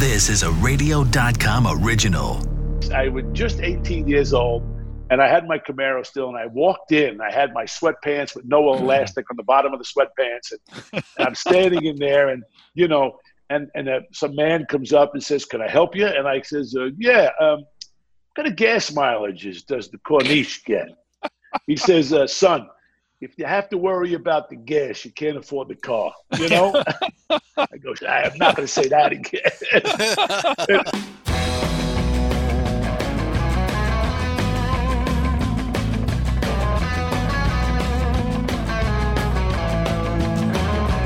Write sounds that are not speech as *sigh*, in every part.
This is a radio.com original. I was just 18 years old and I had my Camaro still, and I walked in. I had my sweatpants with no elastic on the bottom of the sweatpants, and, and I'm standing in there, and you know, and and uh, some man comes up and says, "Can I help you?" And I says, uh, "Yeah." Um, what kind of gas mileages does the Corniche get? He says, uh, "Son, if you have to worry about the gas, you can't afford the car." You know. *laughs* I go, "I'm not going to say that again." *laughs*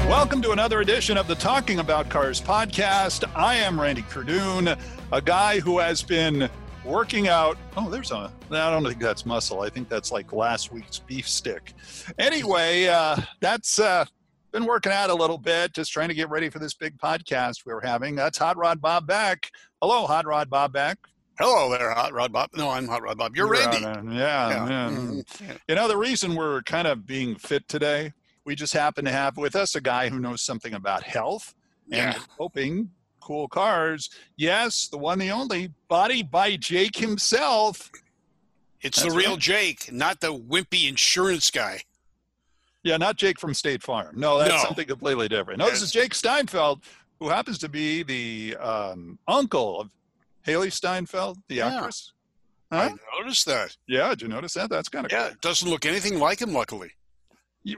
Welcome to another edition of the Talking About Cars podcast. I am Randy Kerdoon, a guy who has been working out. Oh, there's a. I don't think that's muscle. I think that's like last week's beef stick. Anyway, uh, that's uh, been working out a little bit, just trying to get ready for this big podcast we're having. That's Hot Rod Bob Beck. Hello, Hot Rod Bob Beck. Hello there, Hot Rod Bob. No, I'm Hot Rod Bob. You're, You're Randy. yeah, Yeah. yeah. Mhm. You know, the reason we're kind of being fit today, we just happen to have with us a guy who knows something about health and Yeah. hoping cool cars. Yes, the one, the only, body by Jake himself. It's the real right. Jake, not the wimpy insurance guy. Yeah, not Jake from State Farm. No, that's No. something completely different. No, this is Jake Steinfeld, who happens to be the um, uncle of Hailee Steinfeld, the Yeah. actress. Huh? I noticed that. Yeah, did you notice that? That's kind of Yeah, It doesn't look anything like him, luckily.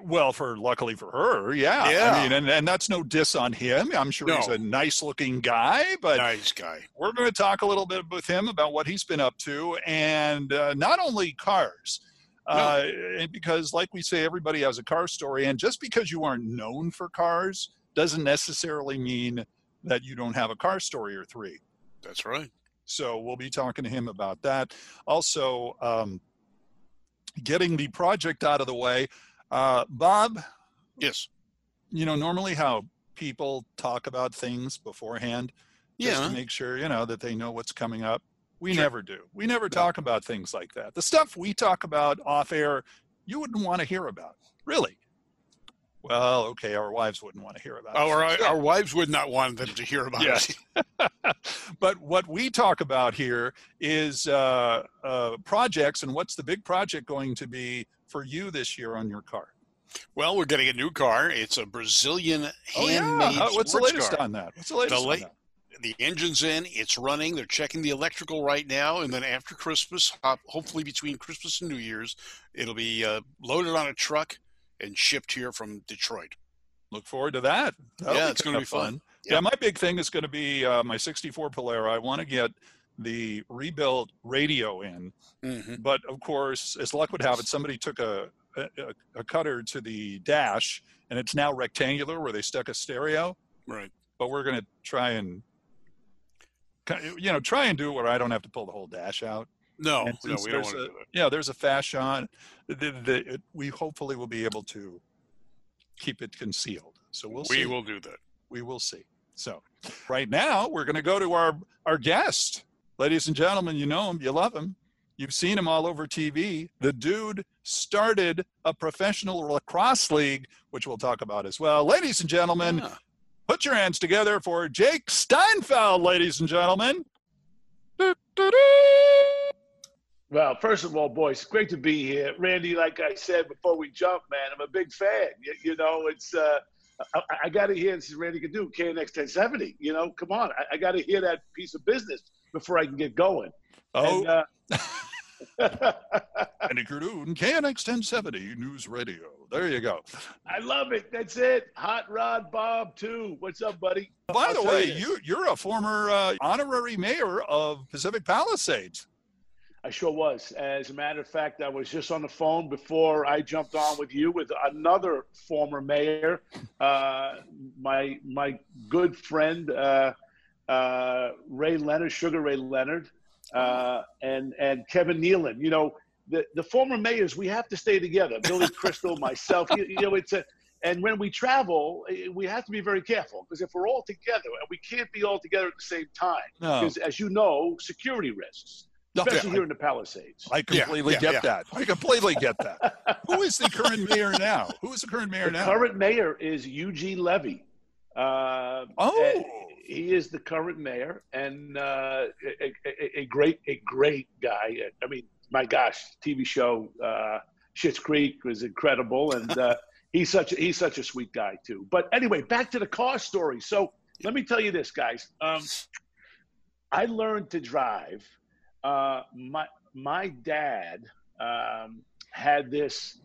Well, for luckily for her, yeah. Yeah. I mean, and, and that's no diss on him. I'm sure he's a nice looking guy, but Nice guy. we're going to talk a little bit with him about what he's been up to and uh, not only cars. Uh, because, like we say, everybody has a car story. And just because you aren't known for cars doesn't necessarily mean that you don't have a car story or three. That's right. So we'll be talking to him about that. Also, um, getting the project out of the way. Uh, Bob, Yes. you know, normally how people talk about things beforehand, just Yeah. to make sure, you know, that they know what's coming up. We Sure. never do. We never talk about things like that. The stuff we talk about off air, you wouldn't want to hear about. Really? Well, okay, our wives wouldn't want to hear about. it. Our, our wives would not want them to hear about Yes. it. *laughs* *laughs* but what we talk about here is uh, uh, projects and what's the big project going to be for you this year on your car? Well, we're getting a new car. It's a Brazilian Oh, handmade How- what's the latest car. on that? What's the latest la- that? The engine's in. It's running. They're checking the electrical right now, and then after Christmas, uh, hopefully between Christmas and New Year's, it'll be uh, loaded on a truck and shipped here from Detroit. Look forward to that. That'll Yeah, it's gonna be fun. Yeah. Yeah. my big thing is going to be uh, my 64 Polara. I want to get the rebuilt radio in, hmm but of course, as luck would have it, somebody took a, a, a cutter to the dash, and it's now rectangular where they stuck a stereo. Right. but we're going to try and you know try and do it where I don't have to pull the whole dash out. No, no, we don't want to a- do that. Yeah, there's a fashion. The, the, it, we hopefully will be able to keep it concealed. So we'll we see. will do that. We will see. So right now we're going to go to our our guest, ladies and gentlemen. You know him, you love him. You've seen him all over TV. The dude started a professional lacrosse league, which we'll talk about as well. Ladies and gentlemen, Yeah. Put your hands together for Jake Steinfeld, ladies and gentlemen. Well, first of all, boys, great to be here. Randy, like I said before we jump, man, I'm a big fan. You, you know, it's uh, I, I got to hear this is Randy Kerdoon KNX 1070. You know, come on, I, I got to hear that piece of business before I can get going. Oh, *laughs* *laughs* And, uh, Andy Kerdoon, KNX 1070 News Radio. There you go. I love it. That's it. Hot Rod Bob too. What's up, buddy? By I'll the way, you. you you're a former uh, honorary mayor of Pacific Palisades. I sure was. As a matter of fact, I was just on the phone before I jumped on with you with another former mayor, uh, my my good friend uh, uh, Ray Leonard, Sugar Ray Leonard, uh, and and Kevin Nealon. You know, the the former mayors we have to stay together. Billy Crystal, *laughs* myself. You, you know, it's a. And when we travel, eh, we have to be very careful because if we're all together, we can't be all together at the same time. No, Because, as you know, security risks, especially yeah, here in the Palisades. I completely yeah, get yeah. that. I completely get that. Who is the current mayor now? Who is the current mayor now? The now? current mayor is Eugene Levy. Uh, Oh. he is the current mayor and uh, a, a, a, great, a great guy. I mean, my gosh, TV show uh, Schitt's Creek was incredible, and uh, *laughs* he's such a, he's such a sweet guy too. But anyway, back to the car story. So let me tell you this, guys. Um, I learned to drive. Uh, my my dad um, had this.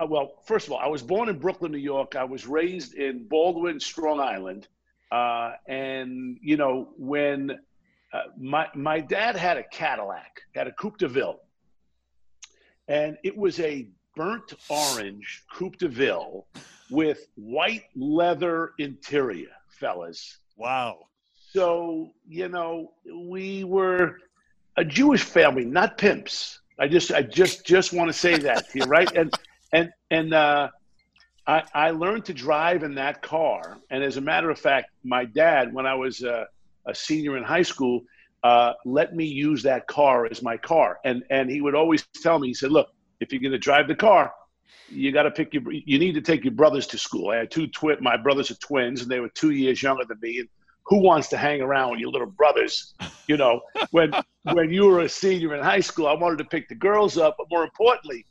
Uh, well, first of all, I was born in Brooklyn, New York. I was raised in Baldwin, Strong Island, uh, and you know when uh, my my dad had a Cadillac, had a Coupe de Ville, and it was a burnt orange Coupe de Ville with white leather interior, fellas. Wow. So, you know, we were a Jewish family, not pimps. I just I just just want to say that to you, right? And and and uh I, I learned to drive in that car. And as a matter of fact, my dad, when I was a, a senior in high school, uh, let me use that car as my car. And and he would always tell me, he said, look, if you're going to drive the car, you got to pick your. You need to take your brothers to school. I had two twin. My brothers are twins, and they were two years younger than me. And who wants to hang around with your little brothers? You know, when when you were a senior in high school, I wanted to pick the girls up, but more importantly,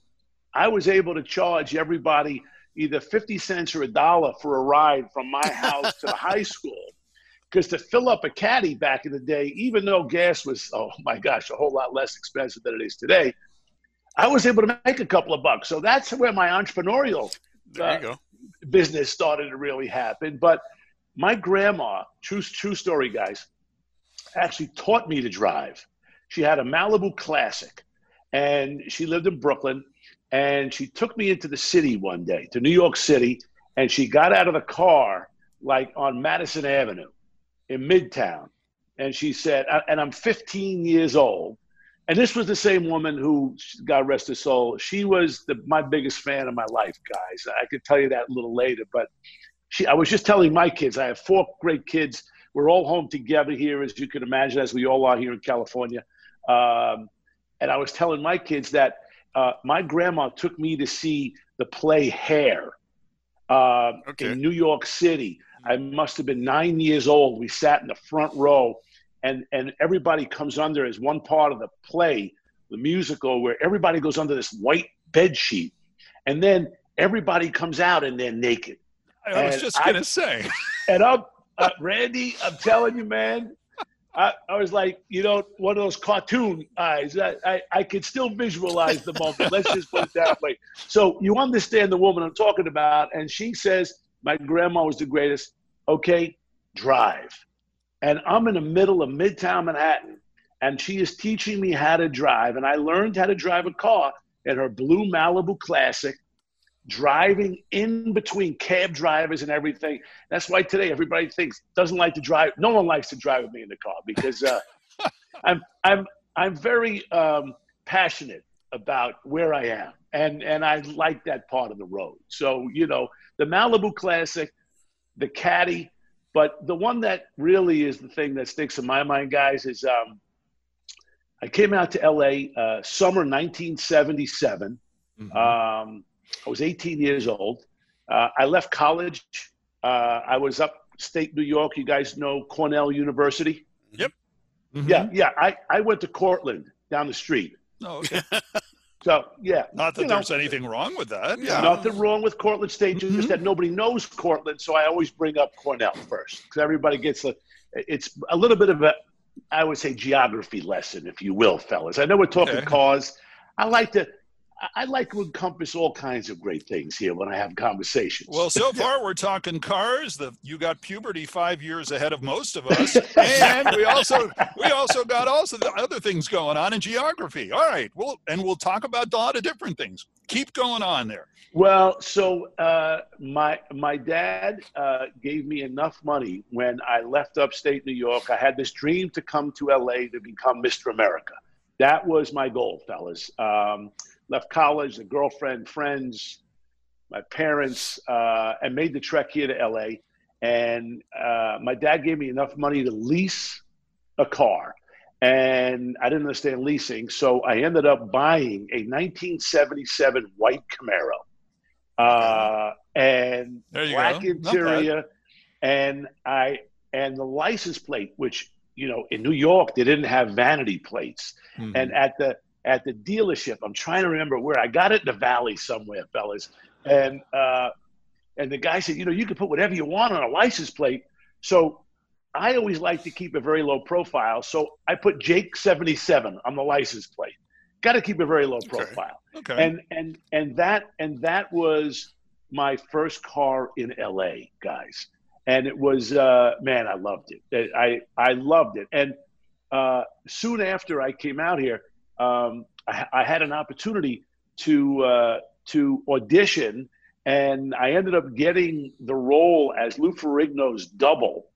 I was able to charge everybody either fifty cents or a dollar for a ride from my *laughs* house to the high school. Because to fill up a caddy back in the day, even though gas was, oh my gosh, a whole lot less expensive than it is today, I was able to make a couple of bucks. So that's where my entrepreneurial uh, business started to really happen. But my grandma, true true story, guys, actually taught me to drive. She had a Malibu Classic, and she lived in Brooklyn. And she took me into the city one day, to New York City, and she got out of the car like on Madison Avenue in Midtown. And she said, and I'm 15 years old and this was the same woman who, God rest her soul, she was the, my biggest fan of my life, guys. I could tell you that a little later, but she, I was just telling my kids, I have four great kids. We're all home together here, as you can imagine, as we all are here in California. Um, and I was telling my kids that uh, my grandma took me to see the play Hair uh, okay. in New York City. I must have been nine years old. We sat in the front row and and everybody comes under as one part of the play, the musical, where everybody goes under this white bed sheet, and then everybody comes out and they're naked. I was and just gonna I, say. And I'm uh, Randy. I'm telling you, man. I, I, was like, you know, one of those cartoon eyes. I, I, I could still visualize the moment. Let's just put it that way. So you understand the woman I'm talking about, and she says, "My grandma was the greatest." Okay, drive and I'm in the middle of Midtown Manhattan, and she is teaching me how to drive. And I learned how to drive a car in her blue Malibu Classic, driving in between cab drivers and everything. That's why today everybody thinks doesn't like to drive. No one likes to drive with me in the car because uh, *laughs* I'm I'm I'm very um, passionate about where I am, and and I like that part of the road. So you know, the Malibu Classic, the Caddy but the one that really is the thing that sticks in my mind, guys, is um, I came out to LA uh, summer 1977. Mm-hmm. Um, I was 18 years old. Uh, I left college. Uh, I was upstate New York. You guys know Cornell University? Yep. Mm-hmm. Yeah, yeah. I, I went to Cortland down the street. Oh, okay. *laughs* So yeah, not that there's know, anything wrong with that. Yeah. Nothing wrong with Cortland State. Just mm-hmm. that nobody knows Cortland, so I always bring up Cornell first because everybody gets a. It's a little bit of a, I would say, geography lesson, if you will, fellas. I know we're talking okay. cause. I like to I like to encompass all kinds of great things here when I have conversations. Well, so *laughs* far we're talking cars. The you got puberty five years ahead of most of us, *laughs* and we also we also got also the other things going on in geography. All right, well, and we'll talk about a lot of different things. Keep going on there. Well, so uh, my my dad uh, gave me enough money when I left upstate New York. I had this dream to come to LA to become Mr. America. That was my goal, fellas. Um, left college, a girlfriend, friends, my parents, uh, and made the trek here to LA. And uh, my dad gave me enough money to lease a car. And I didn't understand leasing. So I ended up buying a 1977 white Camaro. Uh, and black interior. And I and the license plate, which you know in New York they didn't have vanity plates, Mhm. and at the at the dealership, I'm trying to remember where I got it in the valley somewhere, fellas, and uh, and the guy said, you know, you can put whatever you want on a license plate. So I always like to keep a very low profile, so I put Jake 77 on the license plate. Got to keep a very low profile okay. okay. and and and that and that was my first car in LA, guys. And it was uh, man, I loved it. I I loved it. And uh, soon after I came out here, um, I, I had an opportunity to uh, to audition, and I ended up getting the role as Lou Ferrigno's double,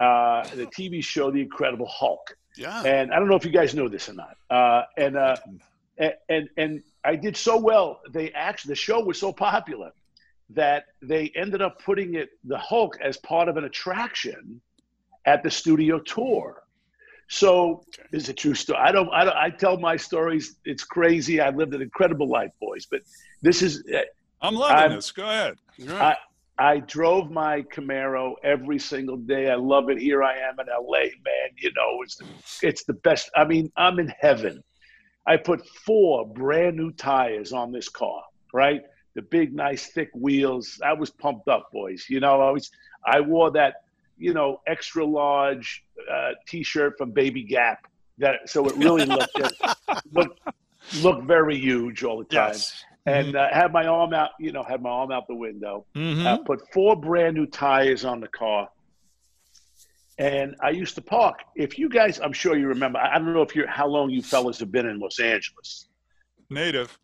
uh, the TV show The Incredible Hulk. Yeah. And I don't know if you guys know this or not. Uh, and uh, and, and and I did so well. They actually the show was so popular that they ended up putting it the Hulk as part of an attraction at the studio tour. So it's a true story. I don't, I don't. I tell my stories. It's crazy. I lived an incredible life, boys. But this is. Uh, I'm loving I'm- this. Go ahead. Yeah. I drove my Camaro every single day. I love it. Here I am in LA, man. You know, it's the, it's the best. I mean, I'm in heaven. I put four brand new tires on this car, right? The big, nice, thick wheels. I was pumped up, boys. You know, I was. I wore that, you know, extra large uh, T-shirt from Baby Gap. That so it really looked *laughs* looked looked very huge all the time. Yes. And uh, had my arm out, you know, had my arm out the window. Mhm. I put four brand new tires on the car. And I used to park. If you guys, I'm sure you remember. I I don't know if you're how long you fellas have been in Los Angeles. Native.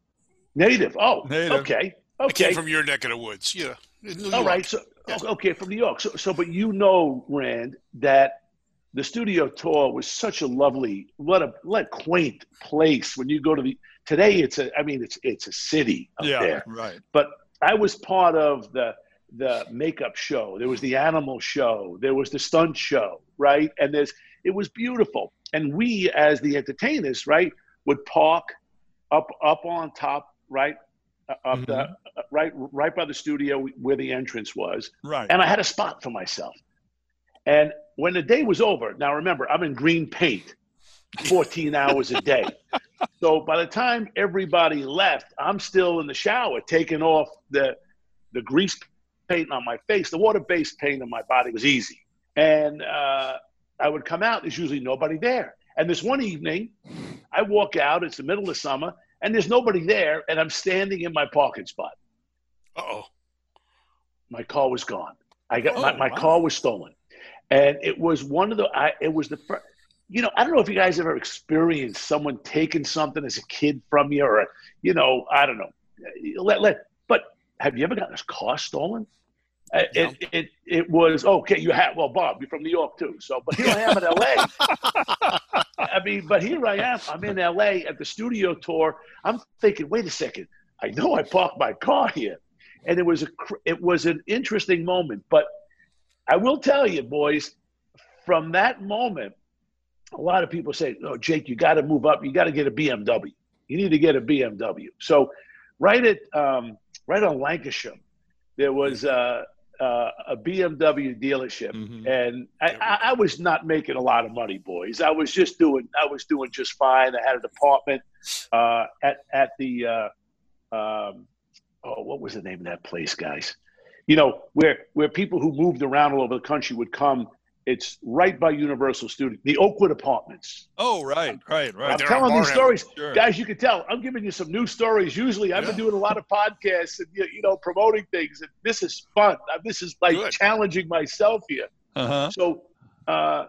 Native. Oh, Native. okay, I came okay. from your neck of the woods. Yeah. in New All York. right. So Yeah. okay, from New York. So so, but you know, Rand, that the studio tour was such a lovely, what a what a quaint place. When you go to the today, it's a. I mean, it's it's a city up yeah. there. Right. but I was part of the the makeup show. There was the animal show. There was the stunt show, right? And there's it was beautiful. And we, as the entertainers, right, would park up up on top, right, up the Mhm. uh, right right by the studio where the entrance was. Right. And I had a spot for myself. And when the day was over, now remember, I'm in green paint, 14 *laughs* hours a day. So by the time everybody left, I'm still in the shower taking off the the grease paint on my face. The water-based paint on my body was easy. And uh, I would come out, there's usually nobody there. And this one evening, I walk out, it's the middle of summer, and there's nobody there, and I'm standing in my parking spot Uh-oh. my car was gone. I got Oh, my, my wow. car was stolen, and it was one of the. I, it was the first. You know, I don't know if you guys ever experienced someone taking something as a kid from you, or you know, I don't know. Let let. But have you ever gotten a car stolen? Uh, No. It, it it was okay. You have well, Bob. You're from New York too. So, but here I am in L.A. *laughs* I mean, but here I am. I'm in LA at the studio tour. I'm thinking, wait a second. I know I parked my car here, and it was a it was an interesting moment. But I will tell you, boys, from that moment, a lot of people say, "No, Jake, you got to move up. You got to get a BMW. You need to get a BMW." So, right at um, right on Lankershim, there was uh, uh, a BMW dealership Mhm. and I, I, I was not making a lot of money, boys. I was just doing, I was doing just fine. I had an apartment uh, at at the, uh, um, oh, what was the name of that place, guys? You know, where where people who moved around all over the country would come. It's right by Universal Studios, the Oakwood Apartments. Oh, right, right, right. I'm there telling these stories, Sure. guys. You can tell I'm giving you some new stories. Usually, I've been doing a lot of podcasts and you you know promoting things. And this is fun. Uh, This is like Good. challenging myself here. Uh-huh. So uh,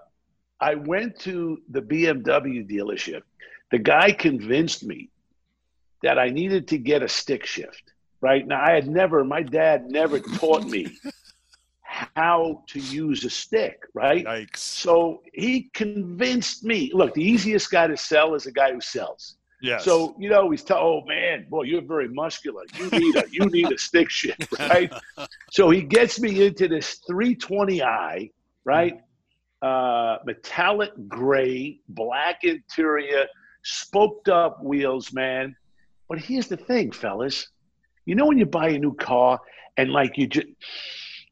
I went to the BMW dealership. The guy convinced me that I needed to get a stick shift. Right now, I had never, my dad never taught me *laughs* how to use a stick. Right. Yikes. So he convinced me. Look, the easiest guy to sell is a guy who sells. Yes. So you know, he's tell, oh man, boy, you're very muscular. You need a you need a stick shift, *laughs* right? so he gets me into this 320i, right? Uh, metallic gray, black interior, spoked up wheels, man. But here's the thing, fellas. You know when you buy a new car and like you just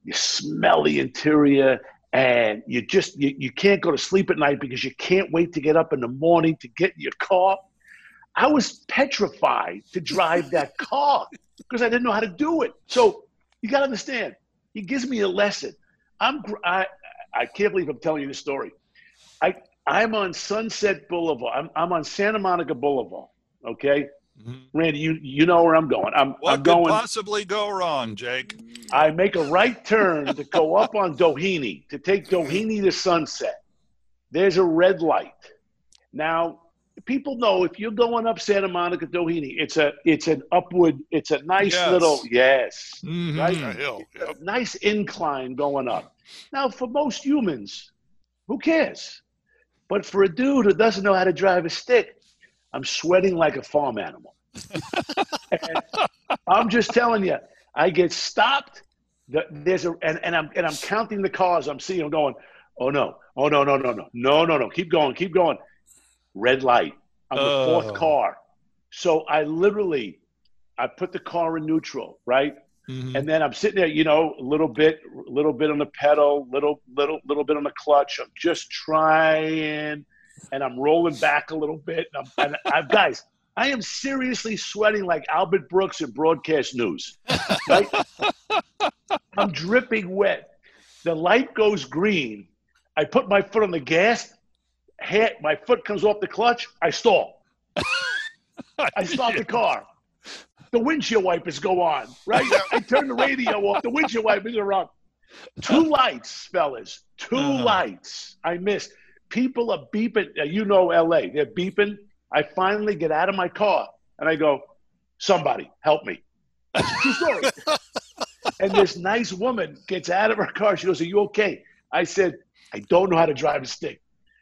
you smell the interior and you just you, you can't go to sleep at night because you can't wait to get up in the morning to get in your car. I was petrified to drive that *laughs* car because I didn't know how to do it. So you got to understand. He gives me a lesson. I'm I I can't believe I'm telling you this story. I I'm on Sunset Boulevard. I'm I'm on Santa Monica Boulevard. Okay. Randy, you you know where I'm going. I'm what I'm going. could possibly go wrong, Jake? I make a right turn to go up on Doheny to take Doheny to Sunset. There's a red light. Now people know if you're going up Santa Monica Doheny, it's a it's an upward, it's a nice yes. little yes, mm-hmm. right? Hill, yep. nice incline going up. Now, for most humans, who cares? But for a dude who doesn't know how to drive a stick, I'm sweating like a farm animal. I'm just telling you, I get stopped. There's a and, and I'm and I'm counting the cars. I'm seeing. I'm going. Oh no! Oh no! No! No! No! No! No! No! Keep going! Keep going! Red light. I'm the uh. fourth car. So I literally, I put the car in neutral, right? Mm-hmm. And then I'm sitting there, you know, a little bit, a little bit on the pedal, little, little, little bit on the clutch. I'm just trying, and I'm rolling back a little bit. And, I'm, and I, guys, I am seriously sweating like Albert Brooks in broadcast news. Right? I'm dripping wet. The light goes green. I put my foot on the gas. my foot comes off the clutch. I stall. I stop the car the windshield wipers go on, right? I turn the radio off, the windshield wipers are on. Two lights, fellas, 2 uh-huh. lights. I missed. People are beeping. You know, LA, they're beeping. I finally get out of my car and I go, somebody help me. true *laughs* story. and this nice woman gets out of her car. She goes, Are you okay? I said, I don't know how to drive a stick.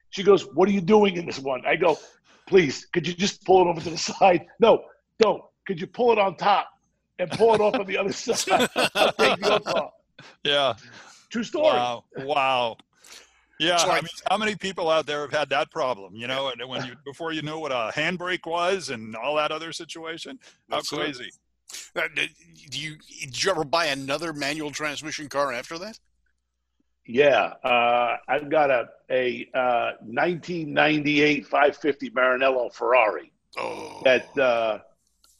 She goes, What are you doing in this one? I go, Please, could you just pull it over to the side? No, don't could you pull it on top and pull it off on the other *laughs* side? take your car. Yeah. True story. Wow. Wow. Yeah, I mean, how many people out there have had that problem? You know, and when you *laughs* before you knew what a handbrake was and all that other situation, how That's crazy. Uh, did you did you ever buy another manual transmission car after that? Yeah, uh, I've got a a uh, 1998 550 Maranello Ferrari oh. that uh,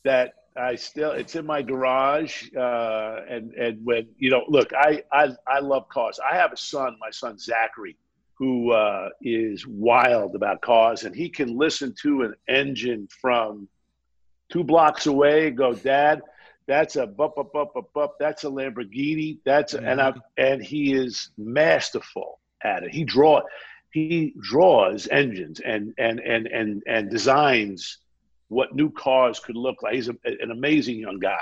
that I still it's in my garage. Uh, and and when you know, look, I I I love cars. I have a son, my son Zachary, who uh, is wild about cars, and he can listen to an engine from two blocks away. go, Dad, that's a bup up up up up. That's a Lamborghini. That's a, mm-hmm. and I and he is masterful at it. He draw he draws engines and and and and and designs what new cars could look like. He's a, an amazing young guy.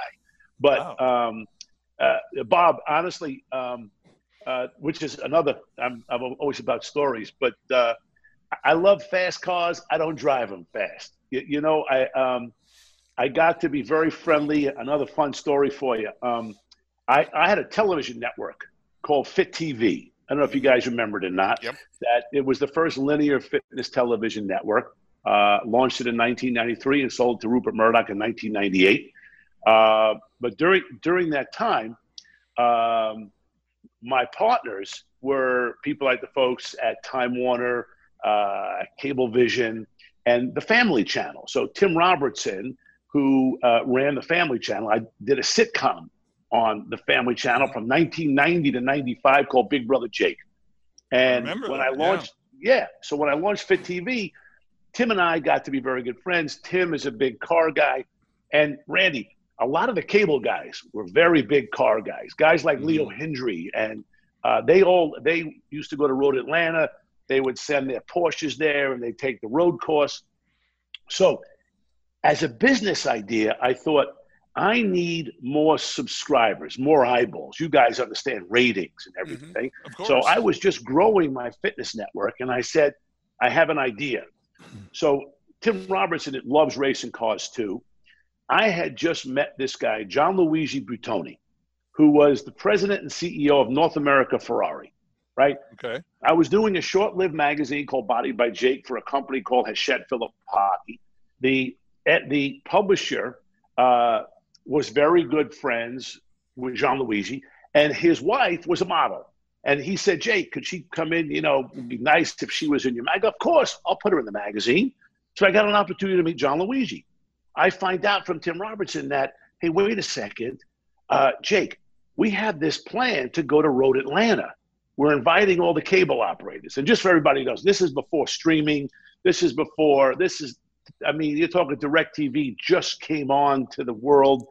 But wow. um, uh, Bob, honestly, um, uh, which is another, I'm, I'm, always about stories, but uh, I love fast cars. I don't drive them fast. You, you know, I, um, I got to be very friendly. Another fun story for you. Um, I, I had a television network called Fit TV. I don't know if you guys remember it or not. Yep. That it was the first linear fitness television network uh, launched it in 1993 and sold to Rupert Murdoch in 1998. Uh, but during during that time, um, my partners were people like the folks at Time Warner, uh, Cablevision, and the Family Channel. So Tim Robertson, who uh, ran the Family Channel, I did a sitcom on the Family Channel from 1990 to 95 called Big Brother Jake. And I when that, I launched, yeah. yeah, so when I launched Fit TV, Tim and I got to be very good friends. Tim is a big car guy. And Randy, a lot of the cable guys were very big car guys. Guys like mm-hmm. Leo Hindery and uh, they all they used to go to Road Atlanta. They would send their Porsches there and they take the road course. So, as a business idea, I thought I need more subscribers, more eyeballs. You guys understand ratings and mm-hmm. everything. Mm-hmm. So I was just growing my fitness network, and I said, I have an idea. So Tim Robertson loves racing cars too. I had just met this guy, John Luigi Buitoni, who was the president and CEO of North America Ferrari, right? Okay. I was doing a short lived magazine called Body by Jake for a company called Hachette Filipacchi. The, at the publisher uh, was very good friends with John Luigi, and his wife was a model. And he said, Jake, could she come in? You know, it'd be nice if she was in your mag. Of course, I'll put her in the magazine. So I got an opportunity to meet John Luigi. I find out from Tim Robertson that, hey, wait a second, uh, Jake, we have this plan to go to Road Atlanta. We're inviting all the cable operators. And just for everybody knows, this is before streaming. This is before, this is, I mean, you're talking DirecTV just came on to the world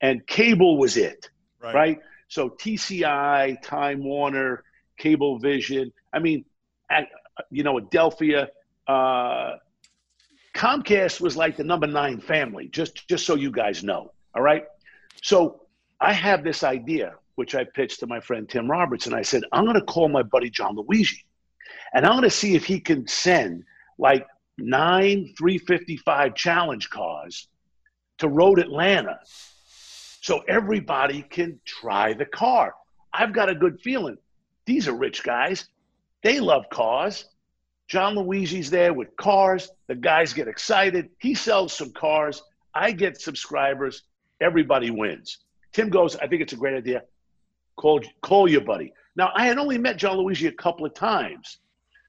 and cable was it, right? right? So TCI, Time Warner, Cablevision, I mean, at, you know, Adelphia, uh, Comcast was like the number nine family, just, just so you guys know. All right. So I have this idea, which I pitched to my friend Tim Roberts, and I said, I'm going to call my buddy John Luigi, and I'm going to see if he can send like nine 355 challenge cars to Road Atlanta so everybody can try the car. I've got a good feeling. These are rich guys. They love cars. John Luigi's there with cars. The guys get excited. He sells some cars. I get subscribers. Everybody wins. Tim goes, I think it's a great idea. Call, call your buddy. Now, I had only met John Luigi a couple of times.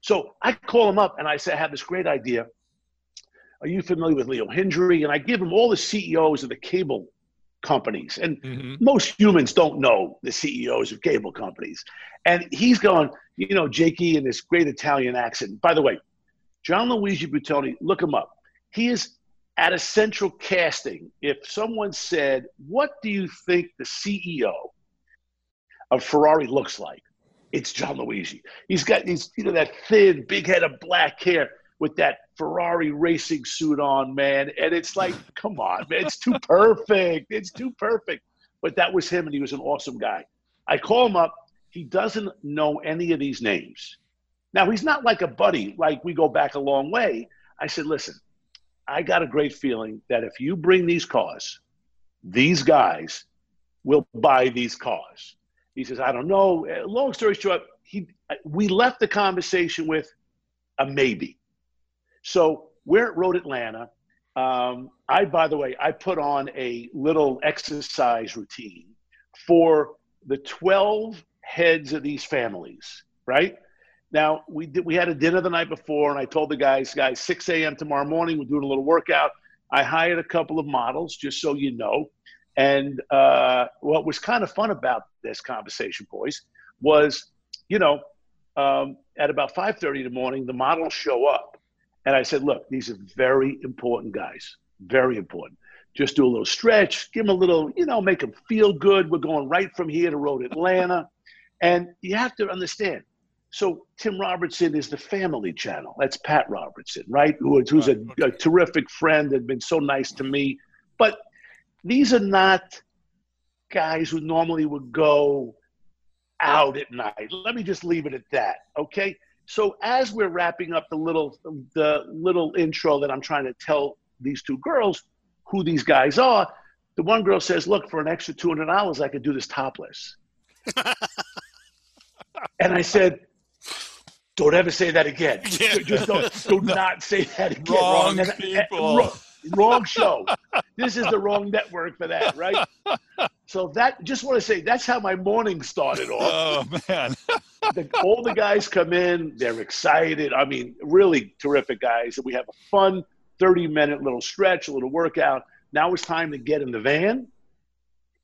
So I call him up and I say, I have this great idea. Are you familiar with Leo Hindery? And I give him all the CEOs of the cable companies. And mm-hmm. most humans don't know the CEOs of cable companies. And he's going, you know, Jakey in this great Italian accent. By the way, John Luigi Buitoni, look him up. He is at a central casting. If someone said, What do you think the CEO of Ferrari looks like? It's John Luigi. He's got these, you know, that thin, big head of black hair with that Ferrari racing suit on, man. And it's like, come on, man, it's too *laughs* perfect. It's too perfect. But that was him, and he was an awesome guy. I call him up. He doesn't know any of these names. Now, he's not like a buddy, like we go back a long way. I said, listen, I got a great feeling that if you bring these cars, these guys will buy these cars. He says, I don't know. Long story short, he, we left the conversation with a maybe. So we're at Road Atlanta. Um, I, by the way, I put on a little exercise routine for the 12 heads of these families, right? Now we did, we had a dinner the night before, and I told the guys, guys, 6 a.m. tomorrow morning, we're doing a little workout. I hired a couple of models, just so you know. And uh, what was kind of fun about this conversation, boys, was, you know, um, at about 5:30 in the morning, the models show up, and I said, look, these are very important guys, very important. Just do a little stretch, give them a little, you know, make them feel good. We're going right from here to Road Atlanta. And you have to understand. So Tim Robertson is the family channel. That's Pat Robertson, right? Who, who's a, a terrific friend, had been so nice to me. But these are not guys who normally would go out at night. Let me just leave it at that. Okay. So as we're wrapping up the little the little intro that I'm trying to tell these two girls who these guys are, the one girl says, "Look, for an extra two hundred dollars, I could do this topless." *laughs* and I said, "Don't ever say that again. *laughs* Yeah. *laughs* Just don't, do not say that again." Wrong, wrong people. Eh, wrong, wrong show. this is the wrong network for that, right? So that just want to say that's how my morning started off. Oh man! *laughs* the, all the guys come in, they're excited. I mean, really terrific guys. We have a fun thirty-minute little stretch, a little workout. Now it's time to get in the van.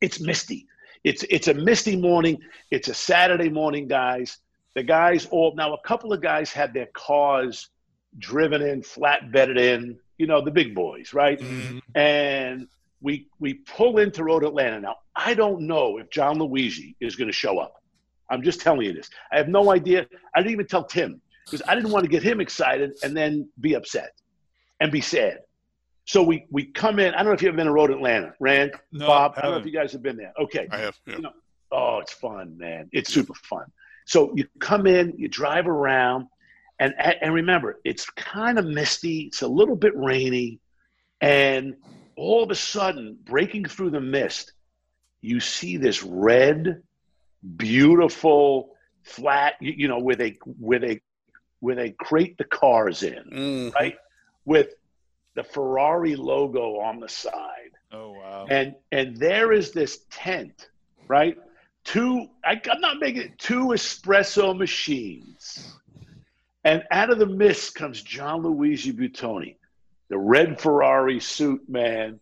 It's misty. It's it's a misty morning. It's a Saturday morning, guys. The guys all now a couple of guys had their cars driven in, flat bedded in you know, the big boys, right? Mm-hmm. And we we pull into Road Atlanta. Now, I don't know if John Luigi is going to show up. I'm just telling you this. I have no idea. I didn't even tell Tim because I didn't want to get him excited and then be upset and be sad. So we we come in. I don't know if you've ever been to Road Atlanta, Rand, no, Bob. I, I, don't know if you guys have been there. Okay, I have. Yeah. You know, oh, it's fun, man. It's super fun. So you come in, you drive around, and and remember, it's kind of misty. It's a little bit rainy, and all of a sudden, breaking through the mist, you see this red, beautiful, flat. You, you know where they where they where they crate the cars in, mm. right? With the Ferrari logo on the side. Oh wow! And and there is this tent, right? two. I, I'm not making it two espresso machines, and out of the mist comes John Luigi Buitoni, the red Ferrari suit man,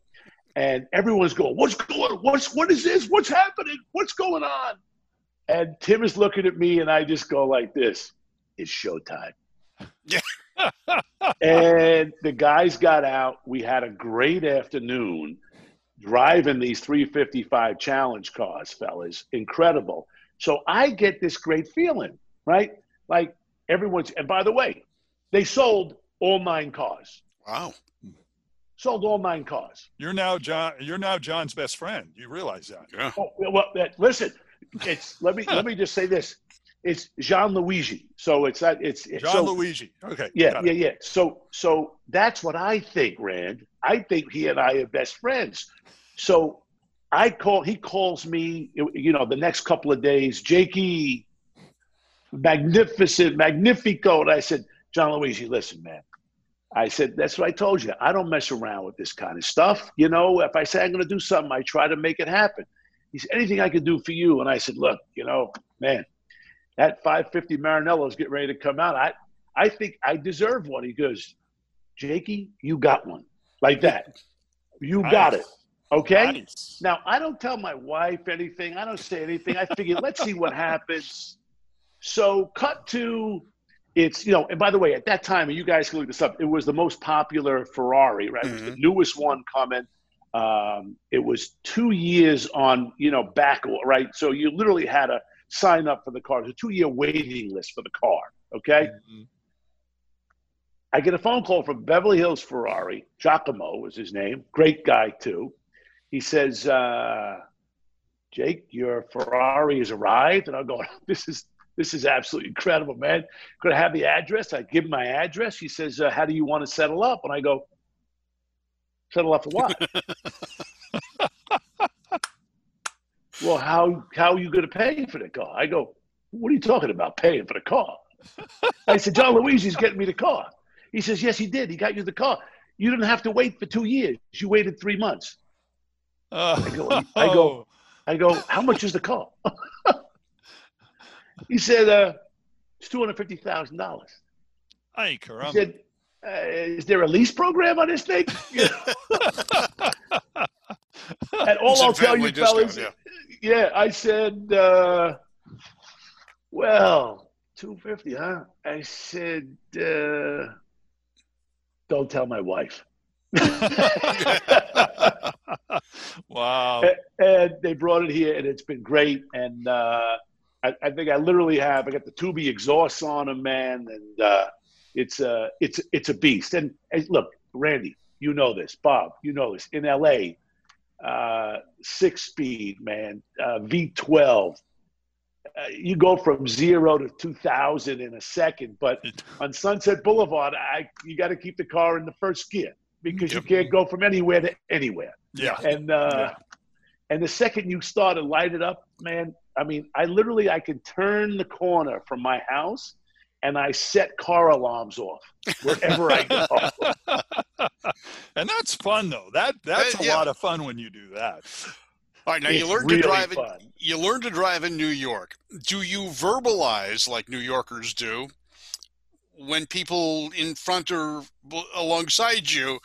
and everyone's going, "What's going? What's what is this? What's happening? What's going on?" And Tim is looking at me, and I just go like this: "It's showtime." Yeah. *laughs* and the guys got out. We had a great afternoon driving these 355 challenge cars, fellas. Incredible. So I get this great feeling, right? Like everyone's, and by the way, they sold all nine cars. Wow. Sold all nine cars. You're now John. You're now John's best friend. You realize that? Yeah. Oh, well, that, listen, it's let me let me just say this. It's Gian Luigi. So it's that it's John so, Luigi. Okay. Yeah, yeah, yeah. So, so that's what I think, Rand. I think he and I are best friends. So, I call. He calls me. You know, the next couple of days, Jakey, magnificent, magnifico. And I said, John Luigi, listen, man. I said, that's what I told you. I don't mess around with this kind of stuff. You know, if I say I'm going to do something, I try to make it happen. He said, anything I can do for you? And I said, look, you know, man, that 550 Maranello is getting ready to come out. I, I think I deserve one. He goes, Jakey, you got one. Like that. You got Nice. it. Okay? Nice. Now, I don't tell my wife anything. I don't say anything. I figure, let's see what happens. So, cut to it's, you know, and by the way, at that time, and you guys can look this up, it was the most popular Ferrari, right? It was the newest one coming. Um, it was two years on, you know, back, right? So you literally had to sign up for the car. Was a two year waiting list for the car, okay? Mhm. I get a phone call from Beverly Hills Ferrari. Giacomo was his name. Great guy, too. He says, uh, Jake, your Ferrari has arrived. And I'm going, *laughs* this is this is absolutely incredible, man. Could I have the address? I give him my address. He says, uh, how do you want to settle up? And I go, settle up for what? *laughs* well, how how are you going to pay for the car? I go, what are you talking about paying for the car? I said, John Luigi's getting me the car. He says, yes, he did. He got you the car. You didn't have to wait for two years. You waited three months. Oh. I go- I go- I go, how much is the car? *laughs* he said, uh, it's two hundred fifty thousand dollars. Ay, He said, uh, is there a lease program on this thing? *laughs* *laughs* And all I'll tell you, fellas, discount, yeah, I said, uh, well, two fifty, huh? I said, uh, don't tell my wife. *laughs* wow. and they brought it here, and it's been great. And uh, I, I think I literally have I got the Tubi exhausts on them, man, and uh, it's a it's it's a beast. And, and look, Randy, you know this. Bob, you know this. In L.A., uh, six speed, man, uh, V12. Uh, you go from zero to 2000 in a second, but *laughs* on Sunset Boulevard, I you got to keep the car in the first gear because Yep. you can't go from anywhere to anywhere. Yeah. And uh, Yeah. and the second you start to light it up, man, I mean, I literally I can turn the corner from my house and I set car alarms off wherever I go. *laughs* and that's fun though. That that's Uh, a yeah. lot of fun when you do that. All right, now you learn really to drive in, you learn to drive in New York. Do you verbalize like New Yorkers do when people in front or b- alongside you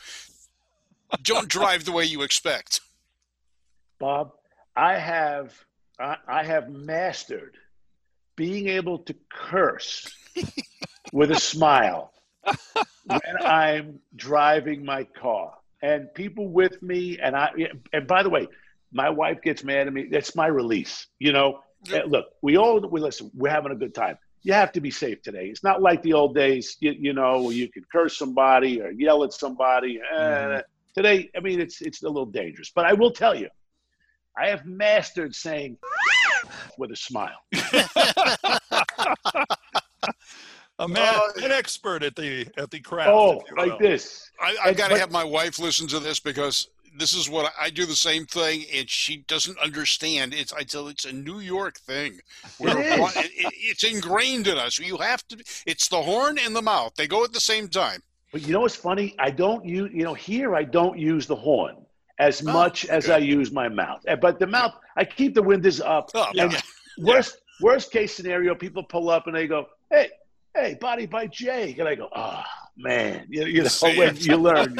don't drive the way you expect? Bob, I have I, I have mastered being able to curse with a smile when I'm driving my car. And people with me, and I, and by the way, my wife gets mad at me. That's my release. You know, Yep. Look, we all we listen. We're having a good time. You have to be safe today. It's not like the old days, you, you know, where you could curse somebody or yell at somebody. Mhm. Today, I mean, it's it's a little dangerous. But I will tell you, I have mastered saying with a smile. *laughs* A man, Oh, an expert at the at the craft. Oh, if you like this. I, I got to have my wife listen to this because this is what I, I do the same thing, and she doesn't understand. It's I tell it's a New York thing. We're, It is. it- it- it's ingrained in us. You have to. It's the horn and the mouth. They go at the same time. But you know what's funny? I don't use, you know, here I don't use the horn. as Oh, much as okay. I use my mouth. Uh, But the mouth, I keep the windows up. Oh, yeah. worst worst case scenario, people pull up and they go, "Hey, hey, body by Jake," and I go, "Oh man," you, you know when you learn. *laughs*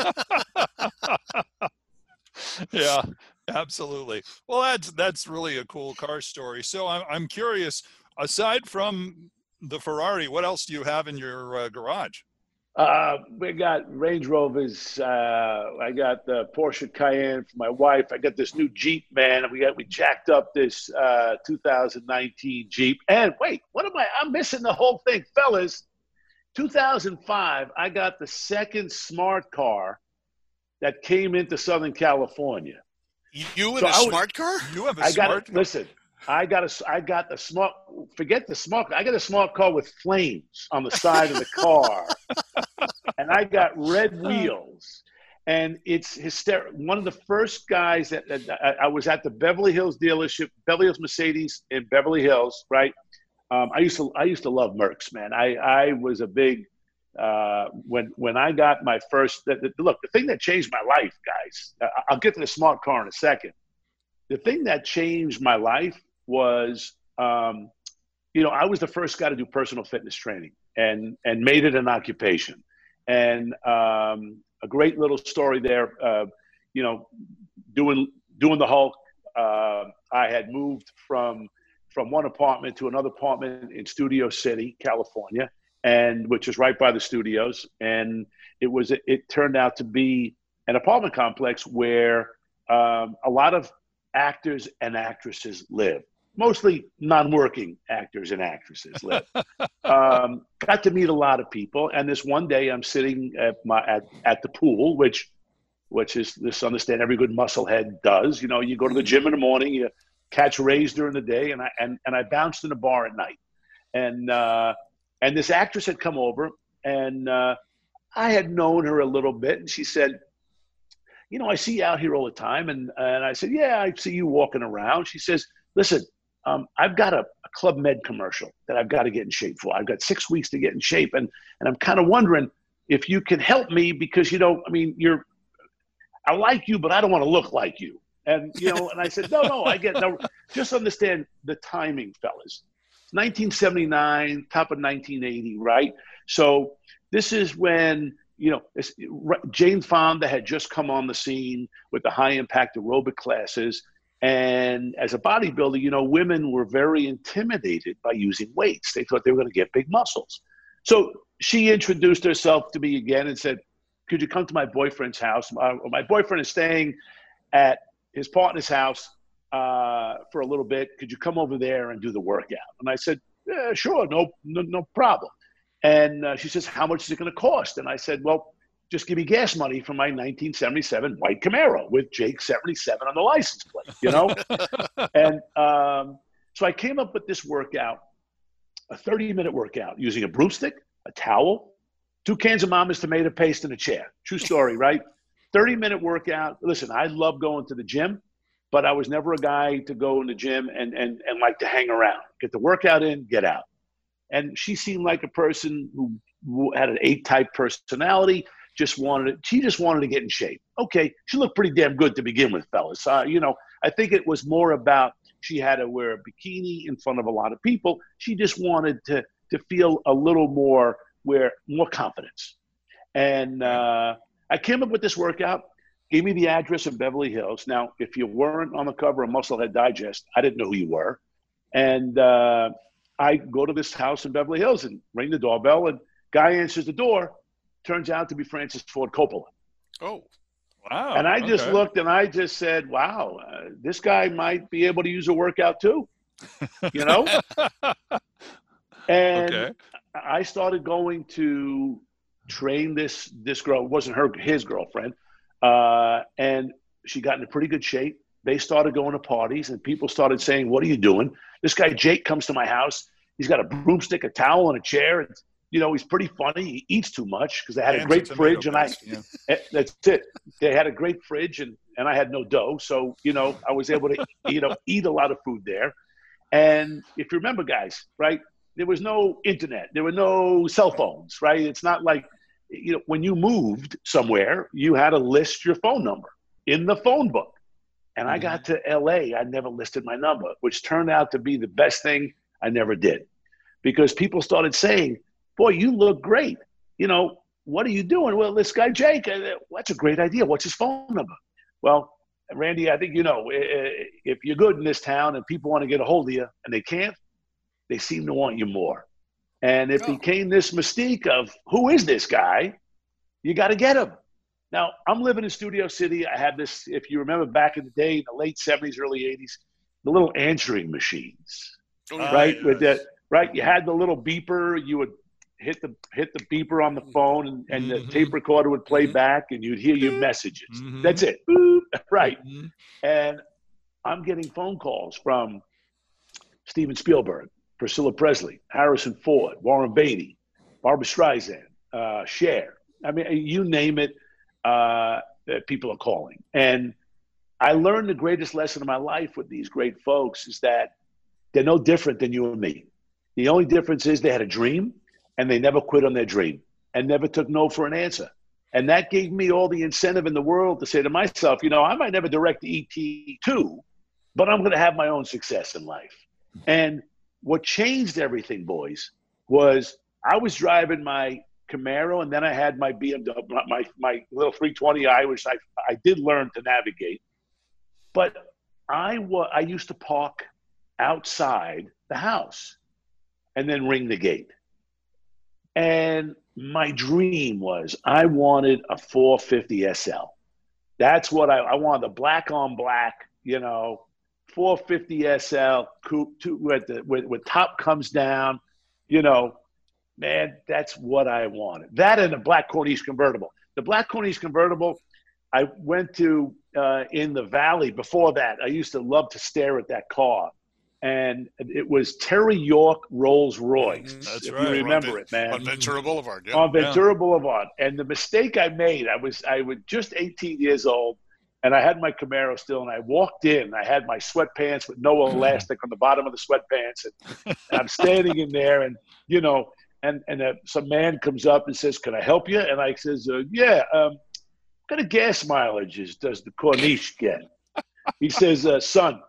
yeah, absolutely. Well, that's that's really a cool car story. So I'm I'm curious. Aside from the Ferrari, what else do you have in your uh, garage? Uh, we got Range Rovers. Uh, I got the Porsche Cayenne for my wife. I got this new Jeep, man. We got we jacked up this uh, 2019 Jeep. And wait, what am I? I'm missing the whole thing, fellas. 2005, I got the second smart car that came into Southern California. You in So a I was- smart car? You have a I got smart. it. Listen, I got a, I got the smart. Forget the smart. I got a smart car with flames on the side of the car, *laughs* and I got red *laughs* wheels. And it's hysterical. One of the first guys that, that I, I was at the Beverly Hills dealership, Beverly Hills Mercedes in Beverly Hills, right? Um, I used to I used to love Mercs, man. I I was a big uh, when when I got my first. The, the, look, the thing that changed my life, guys. I- I'll get to the smart car in a second the thing that changed my life was um, you know i was the first guy to do personal fitness training and and made it an occupation and um, a great little story there uh, you know doing doing the hulk uh, i had moved from from one apartment to another apartment in studio city california and which is right by the studios and it was it turned out to be an apartment complex where um, a lot of actors and actresses live. Mostly non-working actors and actresses live. *laughs* um, got to meet a lot of people, and this one day I'm sitting at my at, at the pool, which which is this understand every good musclehead does. You know, you go to the gym in the morning, you catch rays during the day, and I and, and I bounced in a bar at night, and uh, and this actress had come over, and uh, I had known her a little bit, and she said you know, I see you out here all the time. And, and I said, yeah, I see you walking around. She says, listen, um, I've got a, a Club Med commercial that I've got to get in shape for. I've got six weeks to get in shape. And, and I'm kind of wondering if you can help me because, you know, I mean, you're, I like you, but I don't want to look like you. And, you know, and I said, no, no, I get, no, just understand the timing, fellas. 1979, top of 1980, right? So this is when you know, Jane Fonda had just come on the scene with the high impact aerobic classes. And as a bodybuilder, you know, women were very intimidated by using weights. They thought they were going to get big muscles. So she introduced herself to me again and said, Could you come to my boyfriend's house? My, my boyfriend is staying at his partner's house uh, for a little bit. Could you come over there and do the workout? And I said, yeah, Sure, no, no, no problem. And uh, she says, How much is it going to cost? And I said, Well, just give me gas money for my 1977 white Camaro with Jake 77 on the license plate, you know? *laughs* and um, so I came up with this workout, a 30 minute workout using a broomstick, a towel, two cans of mama's tomato paste, and a chair. True story, right? 30 minute workout. Listen, I love going to the gym, but I was never a guy to go in the gym and, and, and like to hang around, get the workout in, get out and she seemed like a person who had an eight type personality just wanted she just wanted to get in shape. Okay she looked pretty damn good to begin with fellas. Uh, you know i think it was more about she had to wear a bikini in front of a lot of people. She just wanted to to feel a little more where more confidence. And uh, i came up with this workout. Gave me the address in beverly hills. Now if you weren't on the cover of musclehead digest i didn't know who you were. And uh, I go to this house in Beverly Hills and ring the doorbell, and guy answers the door. Turns out to be Francis Ford Coppola. Oh, wow! and I just okay. looked and I just said, "Wow, uh, this guy might be able to use a workout too," you know. *laughs* and okay. I started going to train this this girl. It wasn't her his girlfriend, uh, and she got into pretty good shape. They started going to parties, and people started saying, "What are you doing?" This guy Jake comes to my house. He's got a broomstick, a towel, and a chair. And, you know, he's pretty funny. He eats too much because they had a great fridge, and I. yeah. *laughs* That's it. They had a great fridge, and and I had no dough, so you know I was able to *laughs* you know eat a lot of food there. And if you remember, guys, right? There was no internet. There were no cell phones, right? It's not like you know when you moved somewhere, you had to list your phone number in the phone book. And I got to LA, I never listed my number, which turned out to be the best thing I never did. Because people started saying, Boy, you look great. You know, what are you doing? Well, this guy, Jake, uh, that's a great idea. What's his phone number? Well, Randy, I think you know, if you're good in this town and people want to get a hold of you and they can't, they seem to want you more. And it oh. became this mystique of who is this guy? You got to get him. Now, I'm living in Studio City. I had this, if you remember back in the day, in the late 70s, early 80s, the little answering machines, oh, right? Yes. With that, right? You had the little beeper. You would hit the hit the beeper on the phone, and, and mm-hmm. the tape recorder would play mm-hmm. back, and you'd hear your messages. Mm-hmm. That's it, *laughs* right? Mm-hmm. And I'm getting phone calls from Steven Spielberg, Priscilla Presley, Harrison Ford, Warren Beatty, Barbra Streisand, uh, Cher. I mean, you name it uh, people are calling. And I learned the greatest lesson of my life with these great folks is that they're no different than you and me. The only difference is they had a dream and they never quit on their dream and never took no for an answer. And that gave me all the incentive in the world to say to myself, you know, I might never direct ET2, but I'm going to have my own success in life. And what changed everything, boys, was I was driving my Camaro, and then I had my BMW, my my little 320i, which I I did learn to navigate. But I was I used to park outside the house, and then ring the gate. And my dream was I wanted a 450 SL. That's what I, I wanted the black on black, you know, 450 SL coupe with the with, with top comes down, you know, man, that's what I wanted. That and the black Corniche convertible. The black Corniche convertible, I went to uh, in the valley before that. I used to love to stare at that car. And it was Terry York Rolls Royce. Mm-hmm. That's if right. You remember on it, man. On Ventura Boulevard. Yeah. On Ventura yeah. Boulevard. And the mistake I made, I was I was just 18 years old, and I had my Camaro still, and I walked in. I had my sweatpants with no *laughs* elastic on the bottom of the sweatpants, and, and I'm standing in there, and you know, and and uh, some man comes up and says, "Can I help you?" And I says, uh, "Yeah." Um, what kind of gas mileages does the Corniche get? He says, uh, "Son,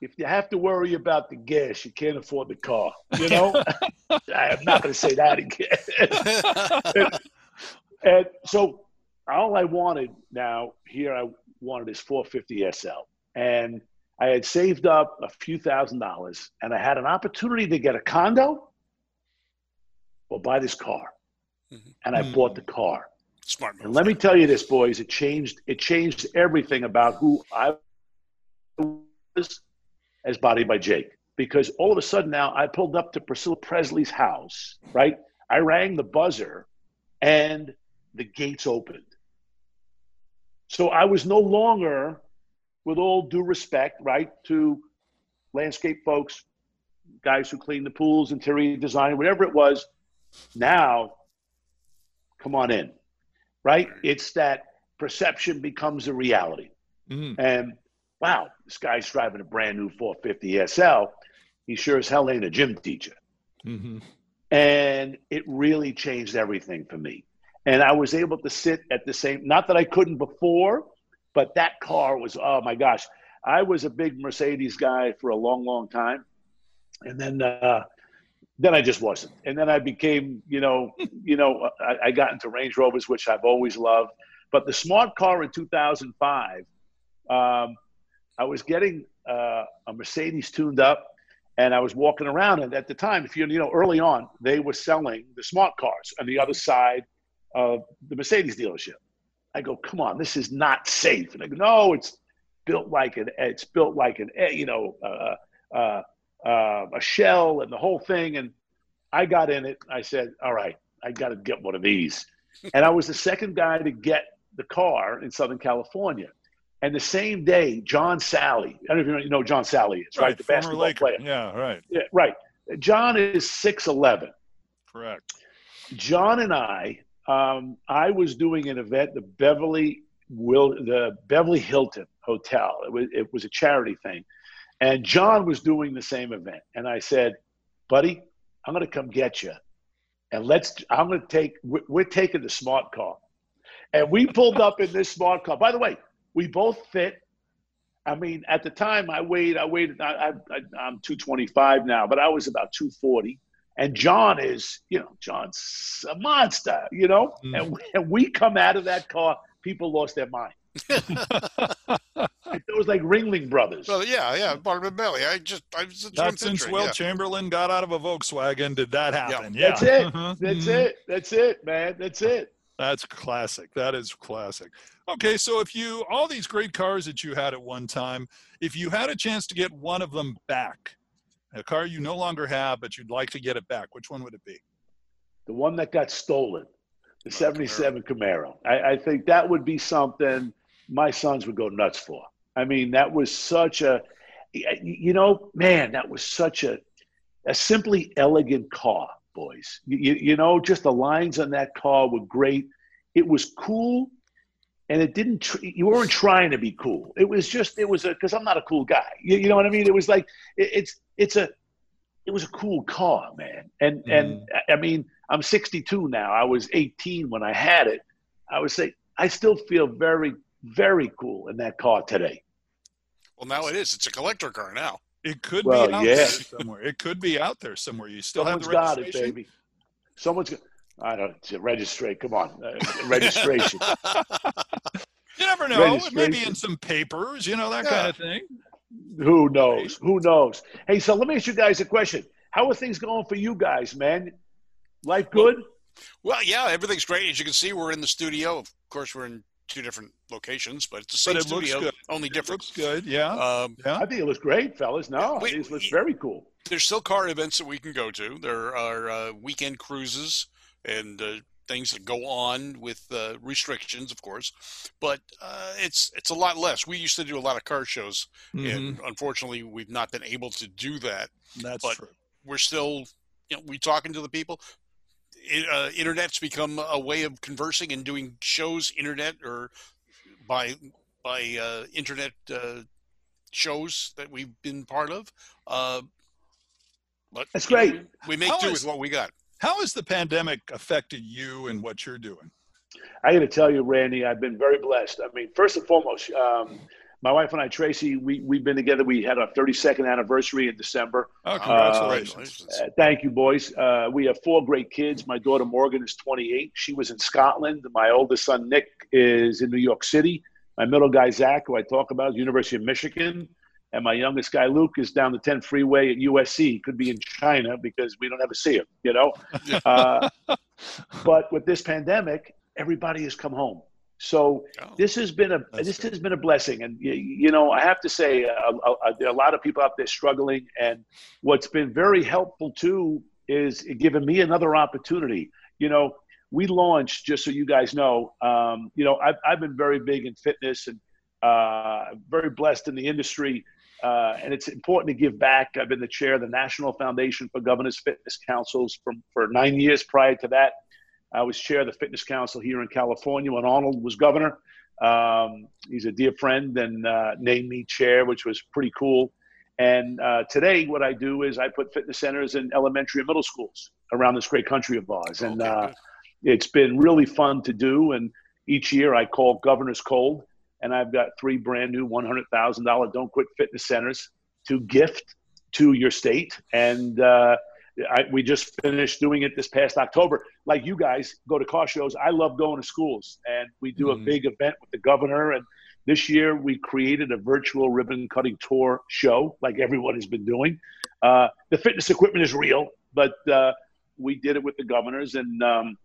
if you have to worry about the gas, you can't afford the car." You *laughs* know, I'm not going to say that again. and, *laughs* and so, all I wanted now here, I wanted is 450 SL, and I had saved up a few thousand dollars, and I had an opportunity to get a condo or buy this car. Mm-hmm. And I mm-hmm. bought the car. Smart. Man. And let me tell you this, boys, it changed it changed everything about who I was as Body by Jake. Because all of a sudden now I pulled up to Priscilla Presley's house, right? I rang the buzzer and the gates opened. So I was no longer, with all due respect, right, to landscape folks, guys who clean the pools, interior design, whatever it was, now, come on in, right? It's that perception becomes a reality. Mm-hmm. And wow, this guy's driving a brand new 450 SL. He sure as hell ain't a gym teacher. Mm-hmm. And it really changed everything for me. And I was able to sit at the same, not that I couldn't before, but that car was, oh my gosh. I was a big Mercedes guy for a long, long time. And then uh, then I just wasn't. And then I became, you know, *laughs* you know, I, I, got into Range Rovers, which I've always loved. But the smart car in 2005, um, I was getting uh, a Mercedes tuned up, and I was walking around. And at the time, if you you know, early on, they were selling the smart cars on the other side of the Mercedes dealership. I go, come on, this is not safe. And I go, no, it's built like an, it's built like an, you know, uh, uh, uh, a shell and the whole thing. And I got in it. I said, all right, I got to get one of these. and I was the second guy to get the car in Southern California. And the same day, John Salley, I don't know if you know John Salley is, right? right? The basketball Laker. player. Yeah, right. Yeah, right. John is 6'11. Correct. John and I, um, I was doing an event, the Beverly Will, the Beverly Hilton Hotel. It was, it was a charity thing. And John was doing the same event. And I said, buddy, I'm going to come get you. And let's, I'm going to take, we're taking the smart car. And we pulled up in this smart car. By the way, We both fit. I mean, at the time, I weighed. I weighed. I, I, I'm 225 now, but I was about 240. And John is, you know, John's a monster, you know. Mm. And, we, and we come out of that car, people lost their mind. *laughs* it was like Ringling Brothers. Well, yeah, yeah, Barnum and Bailey. I just, I was Not since Will yeah. Chamberlain got out of a Volkswagen did that happen. Yeah, yeah. that's it. That's it. That's it, man. That's it. That's classic. That is classic. Okay, so if you all these great cars that you had at one time, if you had a chance to get one of them back, a car you no longer have but you'd like to get it back, which one would it be? The one that got stolen, the oh, 77 Camaro. Camaro. I, I think that would be something my sons would go nuts for. I mean, that was such a, you know, man, that was such a, a simply elegant car, boys. You, you know, just the lines on that car were great. It was cool, and it didn't. Tr- you weren't trying to be cool. It was just. It was a because I'm not a cool guy. You, you, know what I mean? It was like it, it's it's a it was a cool car, man. And mm. and I mean, I'm 62 now. I was 18 when I had it. I would say I still feel very very cool in that car today. Well, now it is. It's a collector car now. It could well, be out yeah. there somewhere. It could be out there somewhere. You still Someone's have the registration. got it, baby. Someone's got. I don't registrate. Come on, uh, registration. *laughs* you never know. Maybe in some papers, you know that yeah. kind of thing. Who knows? Who knows? Hey, so let me ask you guys a question. How are things going for you guys, man? Life good? Well, yeah, everything's great. As you can see, we're in the studio. Of course, we're in two different locations, but it's the same but it studio, looks good. only different. Looks good, yeah. Um, yeah. I think it looks great, fellas. No, we, it looks very cool. There's still car events that we can go to. There are uh, weekend cruises and uh, things that go on with uh, restrictions, of course, but uh, it's it's a lot less. We used to do a lot of car shows, mm-hmm. and unfortunately, we've not been able to do that. That's but true. We're still, you know, we talking to the people uh, internet's become a way of conversing and doing shows internet or by by uh, internet uh, shows that we've been part of. Uh, but that's great. Know, we make how do is, with what we got. How has the pandemic affected you and what you're doing? I got to tell you, Randy, I've been very blessed. I mean, first and foremost, um, my wife and I, Tracy, we, we've been together. We had our 32nd anniversary in December. Oh, congratulations. Uh, thank you, boys. Uh, we have four great kids. My daughter Morgan is 28. She was in Scotland. My oldest son, Nick, is in New York City. My middle guy, Zach, who I talk about, is University of Michigan. And my youngest guy, Luke, is down the 10 freeway at USC. He Could be in China because we don't ever see him, you know? uh, *laughs* but with this pandemic, everybody has come home. So oh, this has been a this good. has been a blessing, and you, you know I have to say uh, a, a, there are a lot of people out there struggling, and what's been very helpful too is giving me another opportunity. You know, we launched just so you guys know. Um, you know, I've I've been very big in fitness and uh, very blessed in the industry. Uh, and it's important to give back. I've been the chair of the National Foundation for Governors Fitness Councils from, for nine years prior to that. I was chair of the Fitness Council here in California when Arnold was governor. Um, he's a dear friend and uh, named me chair, which was pretty cool. And uh, today, what I do is I put fitness centers in elementary and middle schools around this great country of ours. And uh, it's been really fun to do. And each year I call Governor's Cold, and I've got three brand new $100,000 Don't Quit Fitness Centers to gift to your state. And uh, I, we just finished doing it this past October. Like you guys go to car shows. I love going to schools, and we do mm-hmm. a big event with the governor. And this year we created a virtual ribbon cutting tour show, like everyone has been doing. Uh, the fitness equipment is real, but uh, we did it with the governors, and um,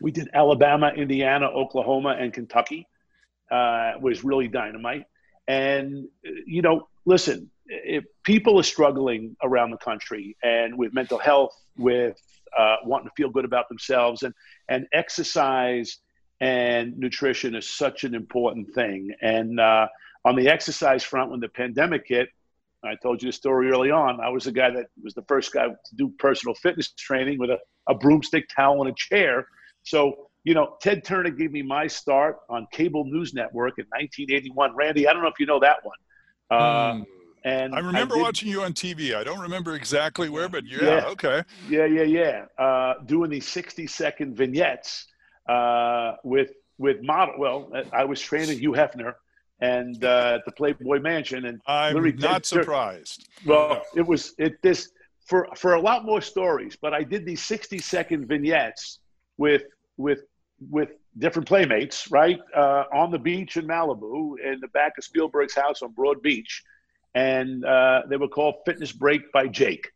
we did Alabama, Indiana, Oklahoma, and Kentucky. Uh, was really dynamite. And you know, listen, if people are struggling around the country and with mental health, with uh, wanting to feel good about themselves, and and exercise and nutrition is such an important thing. And uh, on the exercise front, when the pandemic hit, I told you the story early on. I was the guy that was the first guy to do personal fitness training with a, a broomstick, towel, and a chair. So you know, Ted Turner gave me my start on cable news network in 1981. Randy, I don't know if you know that one. Uh, mm. And I remember I did, watching you on TV. I don't remember exactly where, but yeah, yeah okay. Yeah, yeah, yeah. Uh, doing these 60 second vignettes uh, with with model. Well, I was training Hugh Hefner, and uh, at the Playboy Mansion. And I'm not did- surprised. Well, it was it this for for a lot more stories, but I did these sixty second vignettes with with with different playmates, right, uh, on the beach in Malibu, in the back of Spielberg's house on Broad Beach, and uh, they were called Fitness Break by Jake,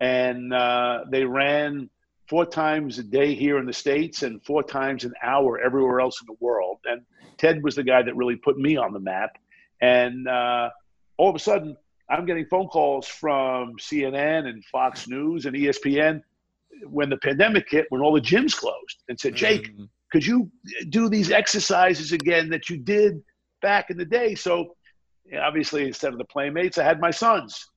and uh, they ran four times a day here in the states and four times an hour everywhere else in the world. And Ted was the guy that really put me on the map, and uh, all of a sudden. I'm getting phone calls from CNN and Fox News and ESPN when the pandemic hit, when all the gyms closed, and said, Jake, Mhm. could you do these exercises again that you did back in the day? So obviously, instead of the playmates, I had my sons,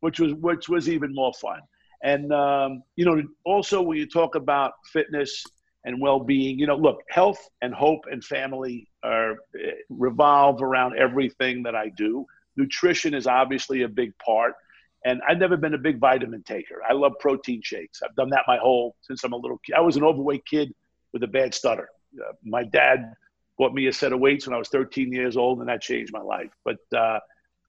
which was which was even more fun. And um, you know, also when you talk about fitness and well-being, you know, look, health and hope and family are eh, revolve around everything that I do. Nutrition is obviously a big part. And I've never been a big vitamin taker. I love protein shakes. I've done that my whole since I'm a little kid. I was an overweight kid with a bad stutter. Uh, my dad bought me a set of weights when I was 13 years old, and that changed my life. But uh,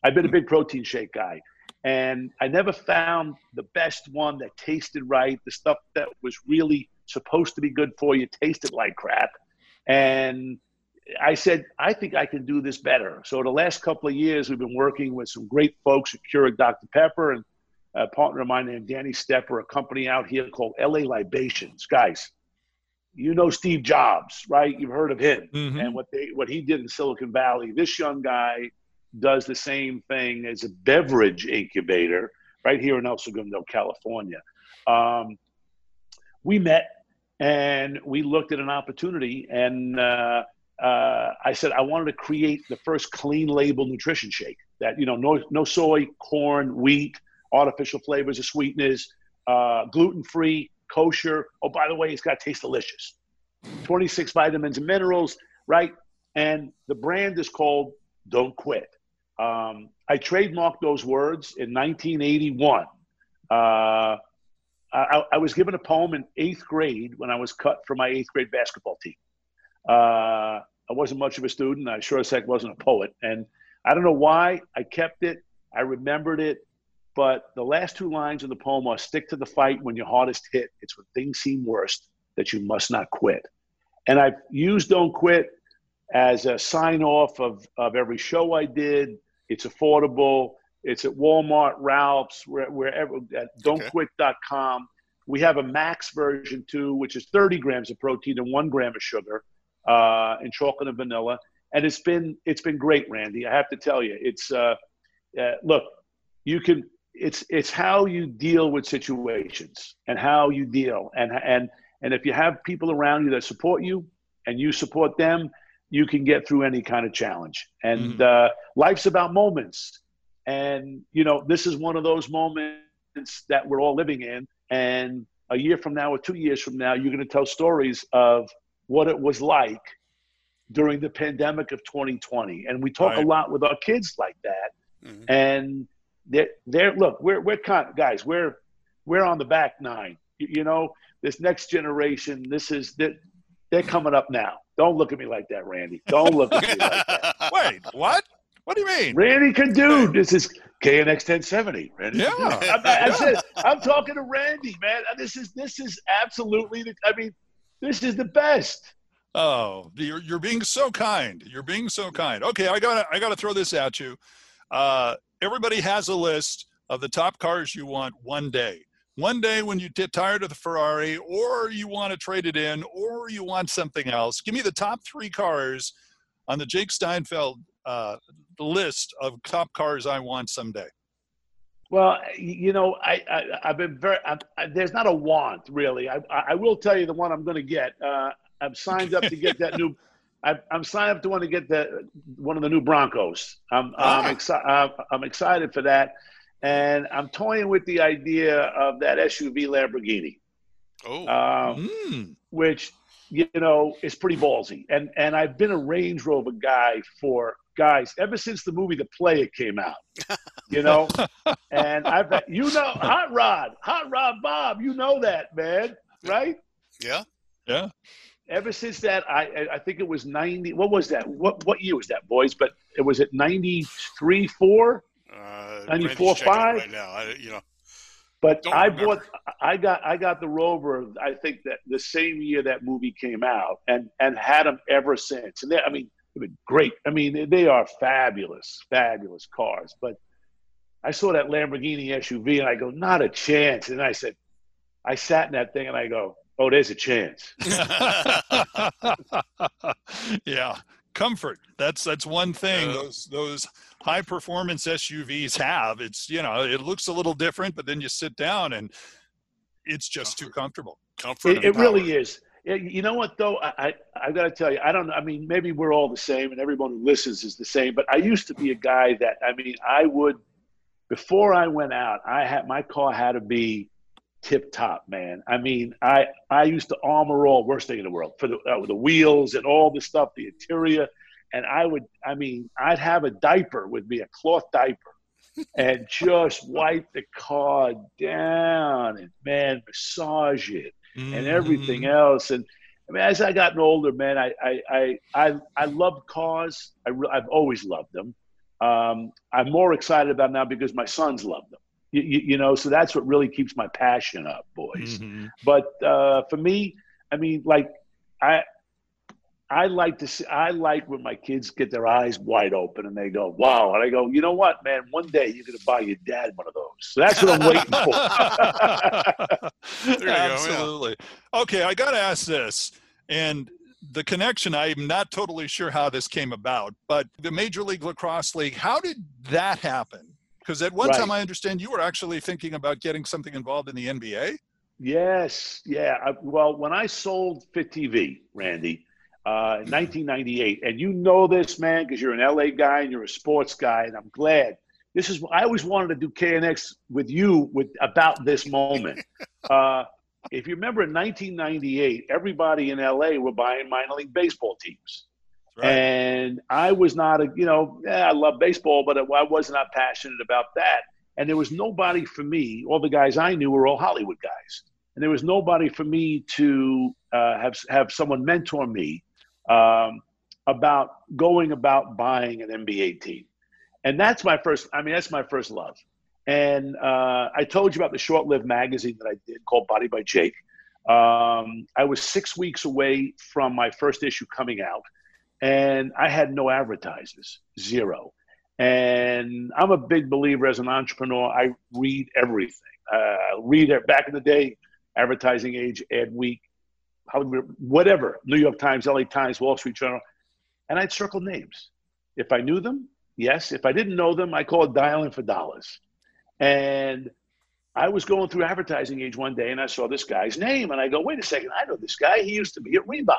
I've been a big protein shake guy, and I never found the best one that tasted right. The stuff that was really supposed to be good for you tasted like crap, and I said, I think I can do this better. So the last couple of years, we've been working with some great folks at Keurig Dr. Pepper and a partner of mine named Danny Stepper, a company out here called LA Libations. Guys, you know Steve Jobs, right? You've heard of him Mhm. and what they what he did in Silicon Valley. This young guy does the same thing as a beverage incubator right here in El Segundo, California. Um, we met and we looked at an opportunity and uh, uh, I said I wanted to create the first clean label nutrition shake that you know no no soy, corn, wheat, artificial flavors or sweeteners, uh, gluten free, kosher. Oh, by the way, it's got to taste delicious. 26 vitamins and minerals, right? And the brand is called Don't Quit. Um, I trademarked those words in 1981. Uh, I, I was given a poem in eighth grade when I was cut from my eighth grade basketball team. Uh, I wasn't much of a student. I sure as heck wasn't a poet. And I don't know why I kept it. I remembered it. But the last two lines of the poem are stick to the fight when your hardest hit. It's when things seem worst that you must not quit. And I've used Don't Quit as a sign off of, of every show I did. It's affordable. It's at Walmart, Ralph's, where, wherever, at don'tquit.com. We have a max version too, which is 30 grams of protein and one gram of sugar uh, and chocolate and vanilla. And it's been it's been great, Randy. I have to tell you, it's uh, uh, look, you can it's it's how you deal with situations and how you deal and and and if you have people around you that support you and you support them, you can get through any kind of challenge. And Mhm. uh, life's about moments, and you know this is one of those moments that we're all living in. And a year from now or two years from now, you're going to tell stories of what it was like during the pandemic of 2020. And we talk Right. a lot with our kids like that. Mhm. And they're, they're look, we're we're kind of, guys, we're we're on the back nine. You, you know, this next generation, this is that they're coming up now. Don't look at me like that, Randy. Don't look at me like that. *laughs* Wait, what? What do you mean? Randy can do this is KNX 1070. Randy Yeah. I, I said I'm talking to Randy, man. This is this is absolutely the, I mean, this is the best. Oh, you're you're being so kind. You're being so kind. Okay, I gotta I gotta throw this at you. Uh, everybody has a list of the top cars you want one day. One day when you get tired of the Ferrari, or you want to trade it in, or you want something else. Give me the top three cars on the Jake Steinfeld uh, list of top cars I want someday. Well, you know, I, I I've been very. I, I, there's not a want really. I I will tell you the one I'm going to get. Uh, I'm signed up to get that new. *laughs* I, I'm signed up to want to get the one of the new Broncos. I'm Ah. I'm, exci- uh, I'm excited for that, and I'm toying with the idea of that SUV Lamborghini, oh, um, Mm. which you know is pretty ballsy. And and I've been a Range Rover guy for guys ever since the movie The Player came out. You know, *laughs* and I've you know Hot Rod, Hot Rod Bob, you know that man, right? yeah. Yeah. ever since that, I I think it was ninety. What was that? What what year was that, boys? But it was at ninety three four. Uh, 94, Randy's checking it five? right now. I, you know, But Don't I remember. bought, I got, I got the Rover. I think that the same year that movie came out, and and had them ever since. And they, I mean, they've been great. I mean, they- they are fabulous, fabulous cars. But I saw that Lamborghini SUV, and I go, not a chance. And I said, I sat in that thing, and I go, oh, there's a chance. *laughs* yeah, comfort. That's that's one thing Uh, those those high performance SUVs have. It's you know it looks a little different, but then you sit down and it's just too comfortable. comfort. It, it really is. Yeah, You know what though? I, I I got to tell you, I don't. know. I mean, maybe we're all the same, and everyone who listens is the same. But I used to be a guy that I mean, I would before I went out, I had my car had to be tip top, man. I mean, I I used to armor all, worst thing in the world, for the uh, the wheels and all the stuff, the interior, and I would. I mean, I'd have a diaper with me, a cloth diaper. and *laughs* just wipe the car down and man massage it and everything Mm-hmm. else. And I mean, as I gotten older, man, I I I I, I love cars. I re- I've always loved them. Um, I'm more excited about now because my sons love them. You, you, you know, so that's what really keeps my passion up, boys. Mhm. But uh, for me, I mean, like I. I like to see. I like when my kids get their eyes wide open and they go, "Wow!" And I go, "You know what, man? One day you're going to buy your dad one of those." So that's what I'm waiting for. *laughs* There you go, yeah. Absolutely. Okay, I got to ask this, and the connection. I'm not totally sure how this came about, but the Major League Lacrosse League. How did that happen? Because at one Right. time, I understand you were actually thinking about getting something involved in the NBA. Yes, yeah. I, well, when I sold Fit TV, Randy, uh, in 1998, and you know this, man, because you're an LA guy and you're a sports guy, and I'm glad. This is I always wanted to do KNX with you with about this moment. *laughs* uh, if you remember, in 1998, everybody in LA were buying minor league baseball teams. And I was not a, you know, yeah, I love baseball, but I was not passionate about that. And there was nobody for me. All the guys I knew were all Hollywood guys, and there was nobody for me to uh, have have someone mentor me um, about going about buying an NBA team. And that's my first. I mean, that's my first love. And uh, I told you about the short-lived magazine that I did called Body by Jake. Um, I was six weeks away from my first issue coming out, and I had no advertisers, zero. And I'm a big believer as an entrepreneur. I read everything. Uh, read it back in the day, advertising age, ad week, Whatever, New York Times, LA Times, Wall Street Journal, and I'd circle names. If I knew them, yes. If I didn't know them, I called dialing for dollars. And I was going through advertising age one day and I saw this guy's name and I go, wait a second, I know this guy. He used to be at Reebok.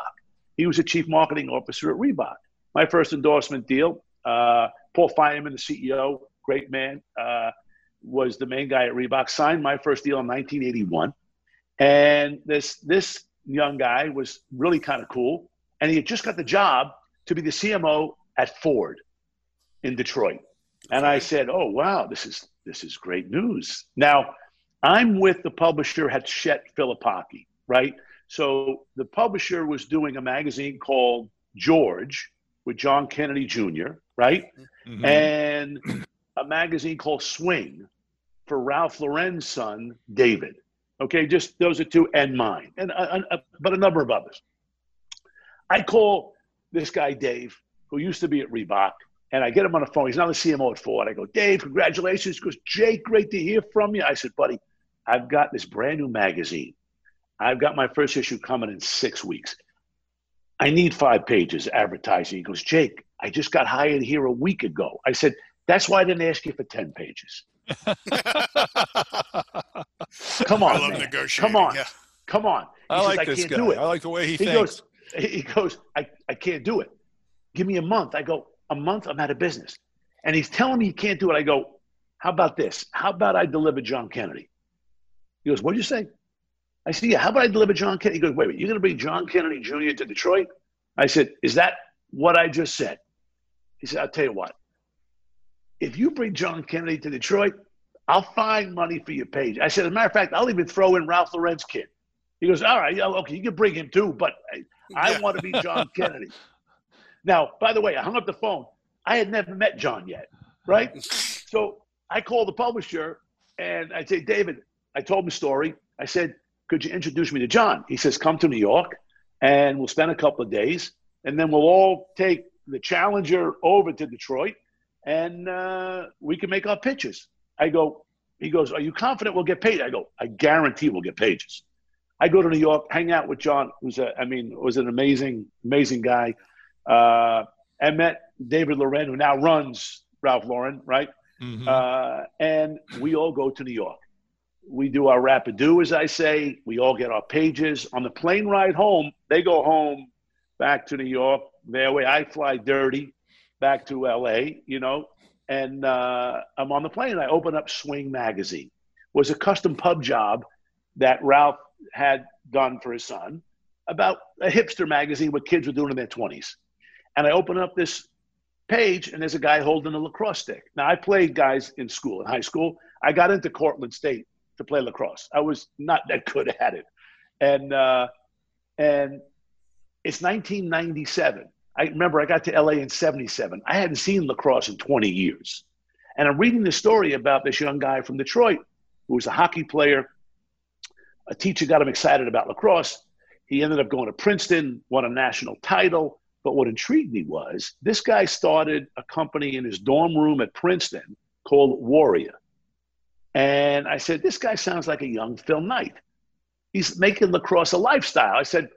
He was a chief marketing officer at Reebok. My first endorsement deal, uh, Paul Fireman, the CEO, great man, uh, was the main guy at Reebok, signed my first deal in 1981. And this, this young guy was really kind of cool. And he had just got the job to be the CMO at Ford in Detroit. And I said, "Oh wow, this is this is great news." Now, I'm with the publisher Hachette Filipacchi, right? So the publisher was doing a magazine called George with John Kennedy Jr., right? Mhm. And a magazine called Swing for Ralph Lauren's son, David. Okay, just those are two, and mine, and uh, uh, but a number of others. I call this guy Dave, who used to be at Reebok, and I get him on the phone. He's now the CMO at Ford. I go, Dave, congratulations. He goes, Jake, great to hear from you. I said, buddy, I've got this brand new magazine. I've got my first issue coming in six weeks. I need five pages advertising. He goes, Jake, I just got hired here a week ago. I said, that's why I didn't ask you for 10 pages. *laughs* Come on, I love man. negotiating. Come on. Yeah. Come on. He I says, like this can't guy. do it. I like the way he, He thinks. goes, he goes, I, I can't do it. Give me a month. I go, a month, I'm out of business. And he's telling me he can't do it. I go, how about this? How about I deliver John Kennedy? He goes, what'd you say? I said, yeah, how about I deliver John Kennedy? He goes, wait, wait, you're going to bring John Kennedy Jr. to Detroit? I said, is that what I just said? He said, I'll tell you what. If you bring John Kennedy to Detroit, I'll find money for your page. I said, as a matter of fact, I'll even throw in Ralph Lauren's kid. He goes, all right, yeah, okay, you can bring him too, but I, I Yeah. want to be John *laughs* Kennedy. Now, by the way, I hung up the phone. I had never met John yet, right? *laughs* So I called the publisher and I say, David, I told him the story. I said, could you introduce me to John? He says, come to New York and we'll spend a couple of days and then we'll all take the Challenger over to Detroit and uh, we can make our pitches. I go, he goes, are you confident we'll get paid? I go, I guarantee we'll get pages. I go to New York, hang out with John, who's a, I mean, was an amazing, amazing guy. Uh, I met David Lauren, who now runs Ralph Lauren, right? Mhm. Uh, and we all go to New York. We do our rapid do, as I say. We all get our pages. On the plane ride home, they go home back to New York. Their way, I fly dirty back to LA, you know, and uh, I'm on the plane. I open up Swing Magazine. It was a custom pub job that Ralph had done for his son about a hipster magazine what kids were doing in their 20s. And I open up this page and there's a guy holding a lacrosse stick. Now I played guys in school, in high school. I got into Cortland State to play lacrosse. I was not that good at it. And uh, and it's 1997. I remember I got to LA in 77. I hadn't seen lacrosse in 20 years. And I'm reading the story about this young guy from Detroit who was a hockey player. A teacher got him excited about lacrosse. He ended up going to Princeton, won a national title. But what intrigued me was this guy started a company in his dorm room at Princeton called Warrior. And I said, This guy sounds like a young Phil Knight. He's making lacrosse a lifestyle. I said,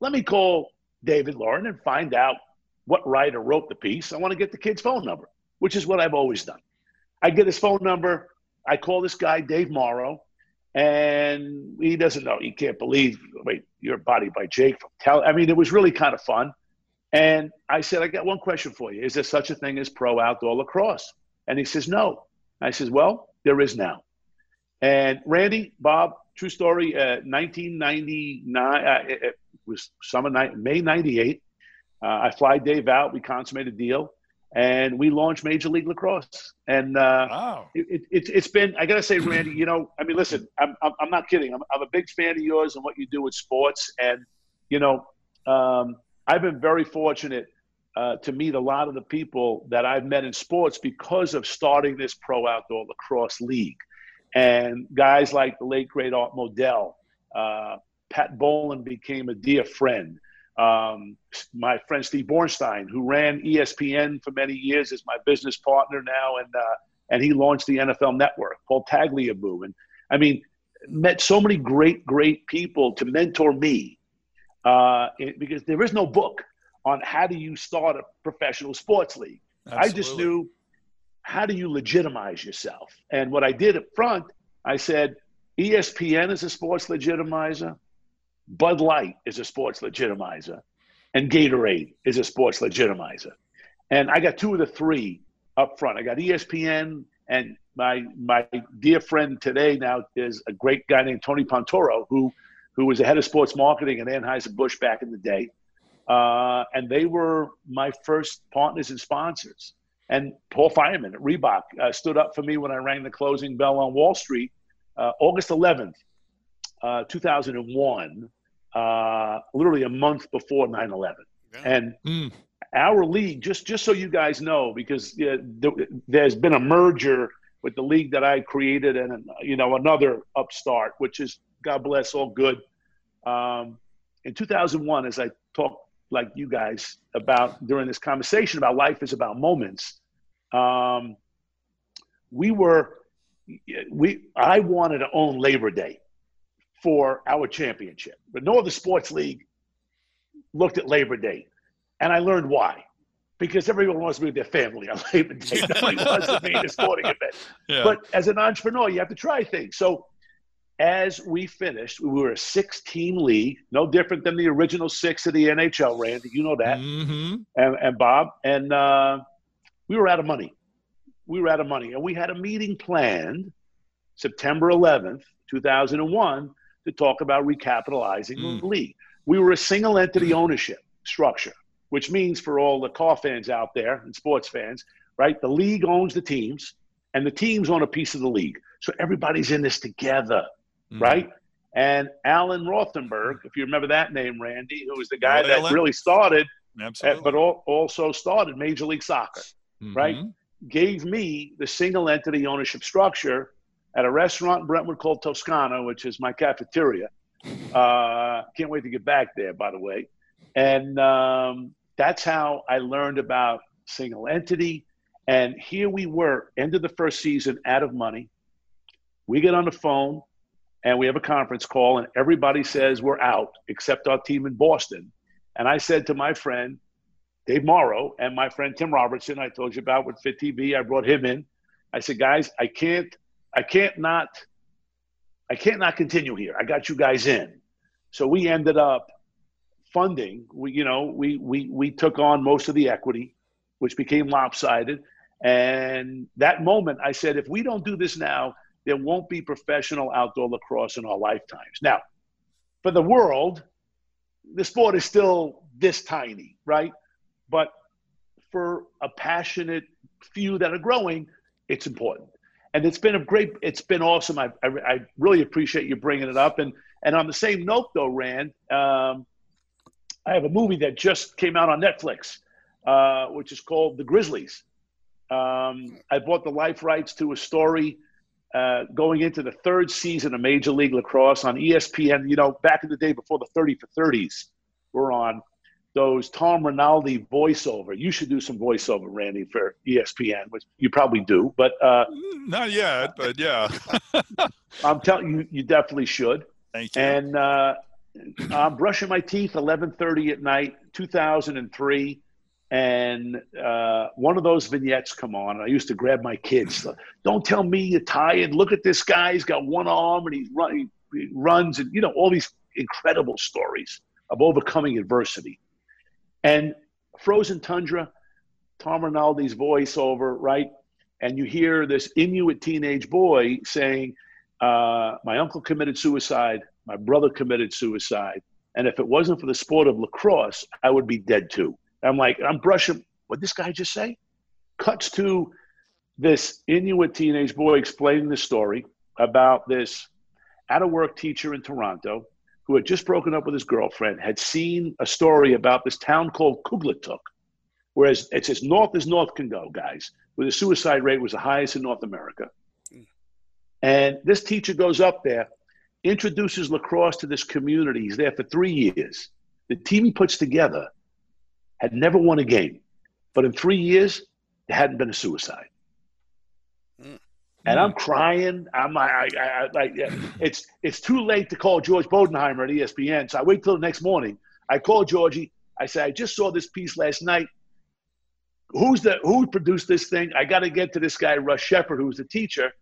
Let me call David Lauren and find out what writer wrote the piece. I want to get the kid's phone number, which is what I've always done. I get his phone number. I call this guy, Dave Morrow, and he doesn't know. He can't believe, wait, you're bodied by Jake from. I mean, it was really kind of fun. And I said, I got one question for you. Is there such a thing as pro outdoor lacrosse? And he says, no. I says, well, there is now. And Randy, Bob, true story, uh, 1999, uh, it was summer night, May 98. Uh, I fly Dave out. We consummate a deal and we launched Major League Lacrosse. And uh, Wow. it, it, it's been, I got to say, Randy, you know, I mean, listen, I'm, I'm, I'm not kidding. I'm, I'm a big fan of yours and what you do with sports. And, you know, um, I've been very fortunate uh, to meet a lot of the people that I've met in sports because of starting this pro outdoor lacrosse league. And guys like the late, great Art Modell, uh, Pat Bowlen became a dear friend. Um, my friend Steve Bornstein, who ran ESPN for many years, is my business partner now, and uh, and he launched the NFL Network. Paul Tagliabue, and I mean, met so many great, great people to mentor me, uh, it- because there is no book on how do you start a professional sports league. I just knew how do you legitimize yourself, and what I did up front, I said, ESPN is a sports legitimizer. Bud Light is a sports legitimizer, and Gatorade is a sports legitimizer. And I got two of the three up front. I got ESPN, and my my dear friend today now is a great guy named Tony Ponturo, who who was the head of sports marketing at Anheuser Busch back in the day, uh, and they were my first partners and sponsors. And Paul Fireman at Reebok uh, stood up for me when I rang the closing bell on Wall Street, uh, August 11th, uh, 2001, uh, literally a month before 9 11. Yeah. And Mm. our league, just, just so you guys know, because uh, th- there's been a merger with the league that I created and, you know, another upstart, which is, God bless, all good. Um, in 2001, as I talked like you guys about during this conversation about life is about moments, um, we were, we, I wanted to own Labor Day for our championship, but no other sports league looked at Labor Day. And I learned why. Because everyone wants to be with their family on *laughs* Labor Day. *laughs* Nobody wants to be in a sporting event. Yeah. But as an entrepreneur, you have to try things. So as we finished, we were a six-team league, no different than the original six of the NHL, Randy. You know that, hmm and, and Bob. And uh, we were out of money. We were out of money, and we had a meeting planned September 11th, 2001, to talk about recapitalizing Mm. the league. We were a single entity ownership structure, which means for all the car fans out there and sports fans, right? The league owns the teams, and the teams own a piece of the league. So everybody's in this together, Mm. right? And Alan Rothenberg, if you remember that name, Randy, who was the guy Oh, that really started, uh, Absolutely. but al- also started Major League Soccer, right? Mhm. gave me the single entity ownership structure at a restaurant in Brentwood called Toscana, which is my cafeteria. Uh, can't wait to get back there, by the way. And um, that's how I learned about single entity. And here we were, end of the first season, out of money. We get on the phone and we have a conference call, and everybody says we're out except our team in Boston. And I said to my friend, Dave Morrow and my friend Tim Robertson, I told you about with Fit TV. I brought him in. I said, guys, I can't, I can't not, I can't not continue here. I got you guys in. So we ended up funding. We, you know, we we we took on most of the equity, which became lopsided. And that moment, I said, if we don't do this now, there won't be professional outdoor lacrosse in our lifetimes. Now, for the world, the sport is still this tiny, right? But for a passionate few that are growing, it's important. And it's been a great, it's been awesome. I, I, I really appreciate you bringing it up. And and on the same note, though, Rand, um, I have a movie that just came out on Netflix, uh, which is called The Grizzlies. Um, I bought the life rights to a story uh, going into the third season of Major League Lacrosse on ESPN. You know, back in the day before the 30 for 30s were on, those Tom Rinaldi voiceover. You should do some voiceover, Randy, for ESPN, which you probably do. But uh, Not yet, but yeah. *laughs* I'm telling you, you definitely should. Thank you. And uh, I'm brushing my teeth 11:30 at night, 2003, and uh, one of those vignettes come on. And I used to grab my kids. Don't tell me you're tired. Look at this guy. He's got one arm and he's run, he runs, and you know all these incredible stories of overcoming adversity. And Frozen Tundra, Tom Rinaldi's voiceover, right? And you hear this Inuit teenage boy saying, uh, "My uncle committed suicide. My brother committed suicide. And if it wasn't for the sport of lacrosse, I would be dead too." I'm like, I'm brushing. What this guy just say? Cuts to this Inuit teenage boy explaining the story about this out of work teacher in Toronto who had just broken up with his girlfriend, had seen a story about this town called Kugluktuk, whereas it's as north as north can go, guys, where the suicide rate was the highest in North America. And this teacher goes up there, introduces lacrosse to this community. He's there for three years. The team he puts together had never won a game, but in three years, there hadn't been a suicide. And I'm crying. I'm I, I, I, like, it's it's too late to call George Bodenheimer at ESPN. So I wait till the next morning. I call Georgie. I say, I just saw this piece last night. Who's the who produced this thing? I got to get to this guy Russ Shepard, who's the teacher.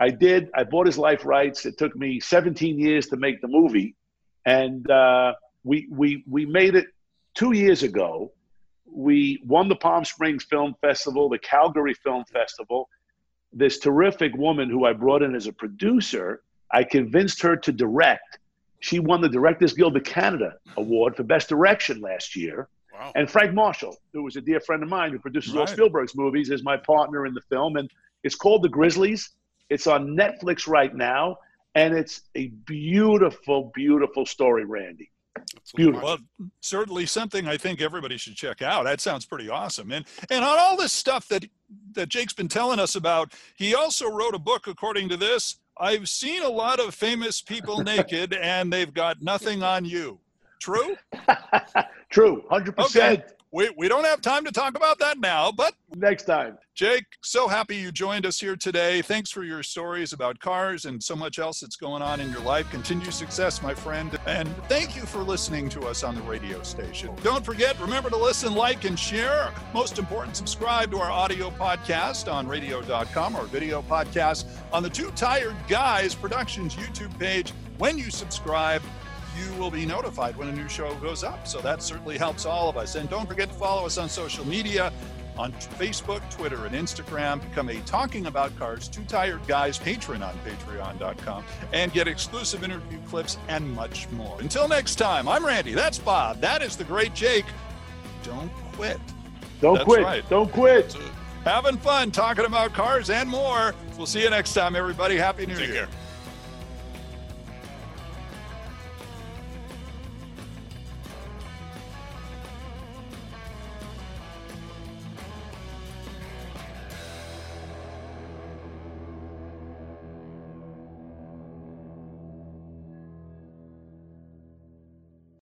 I did. I bought his life rights. It took me 17 years to make the movie, and uh, we we we made it two years ago. We won the Palm Springs Film Festival, the Calgary Film Festival. This terrific woman who I brought in as a producer, I convinced her to direct. She won the Directors Guild of Canada Award for Best Direction last year. Wow. And Frank Marshall, who was a dear friend of mine who produces all Right. Spielberg's movies, is my partner in the film. And it's called The Grizzlies. It's on Netflix right now. And it's a beautiful, beautiful story, Randy. Beautiful. Well, certainly something I think everybody should check out. That sounds pretty awesome. And and on all this stuff that that Jake's been telling us about, he also wrote a book according to this. I've seen a lot of famous people *laughs* naked and they've got nothing on you. True? *laughs* True, 100%. Okay. We we don't have time to talk about that now, but Next time. Jake, so happy you joined us here today. Thanks for your stories about cars and so much else that's going on in your life. Continue success, my friend. And thank you for listening to us on the radio station. Don't forget, remember to listen, like, and share. Most important, subscribe to our audio podcast on radio.com or video podcast on the Too Tired Guys Productions YouTube page. When you subscribe, you will be notified when a new show goes up. So that certainly helps all of us. And don't forget to follow us on social media on Facebook, Twitter, and Instagram. Become a Talking About Cars Too Tired Guys patron on patreon.com and get exclusive interview clips and much more. Until next time, I'm Randy. That's Bob. That is the great Jake. Don't quit. Don't That's quit. right. Don't quit. Having fun talking about cars and more. We'll see you next time, everybody. Happy New Take Year. care.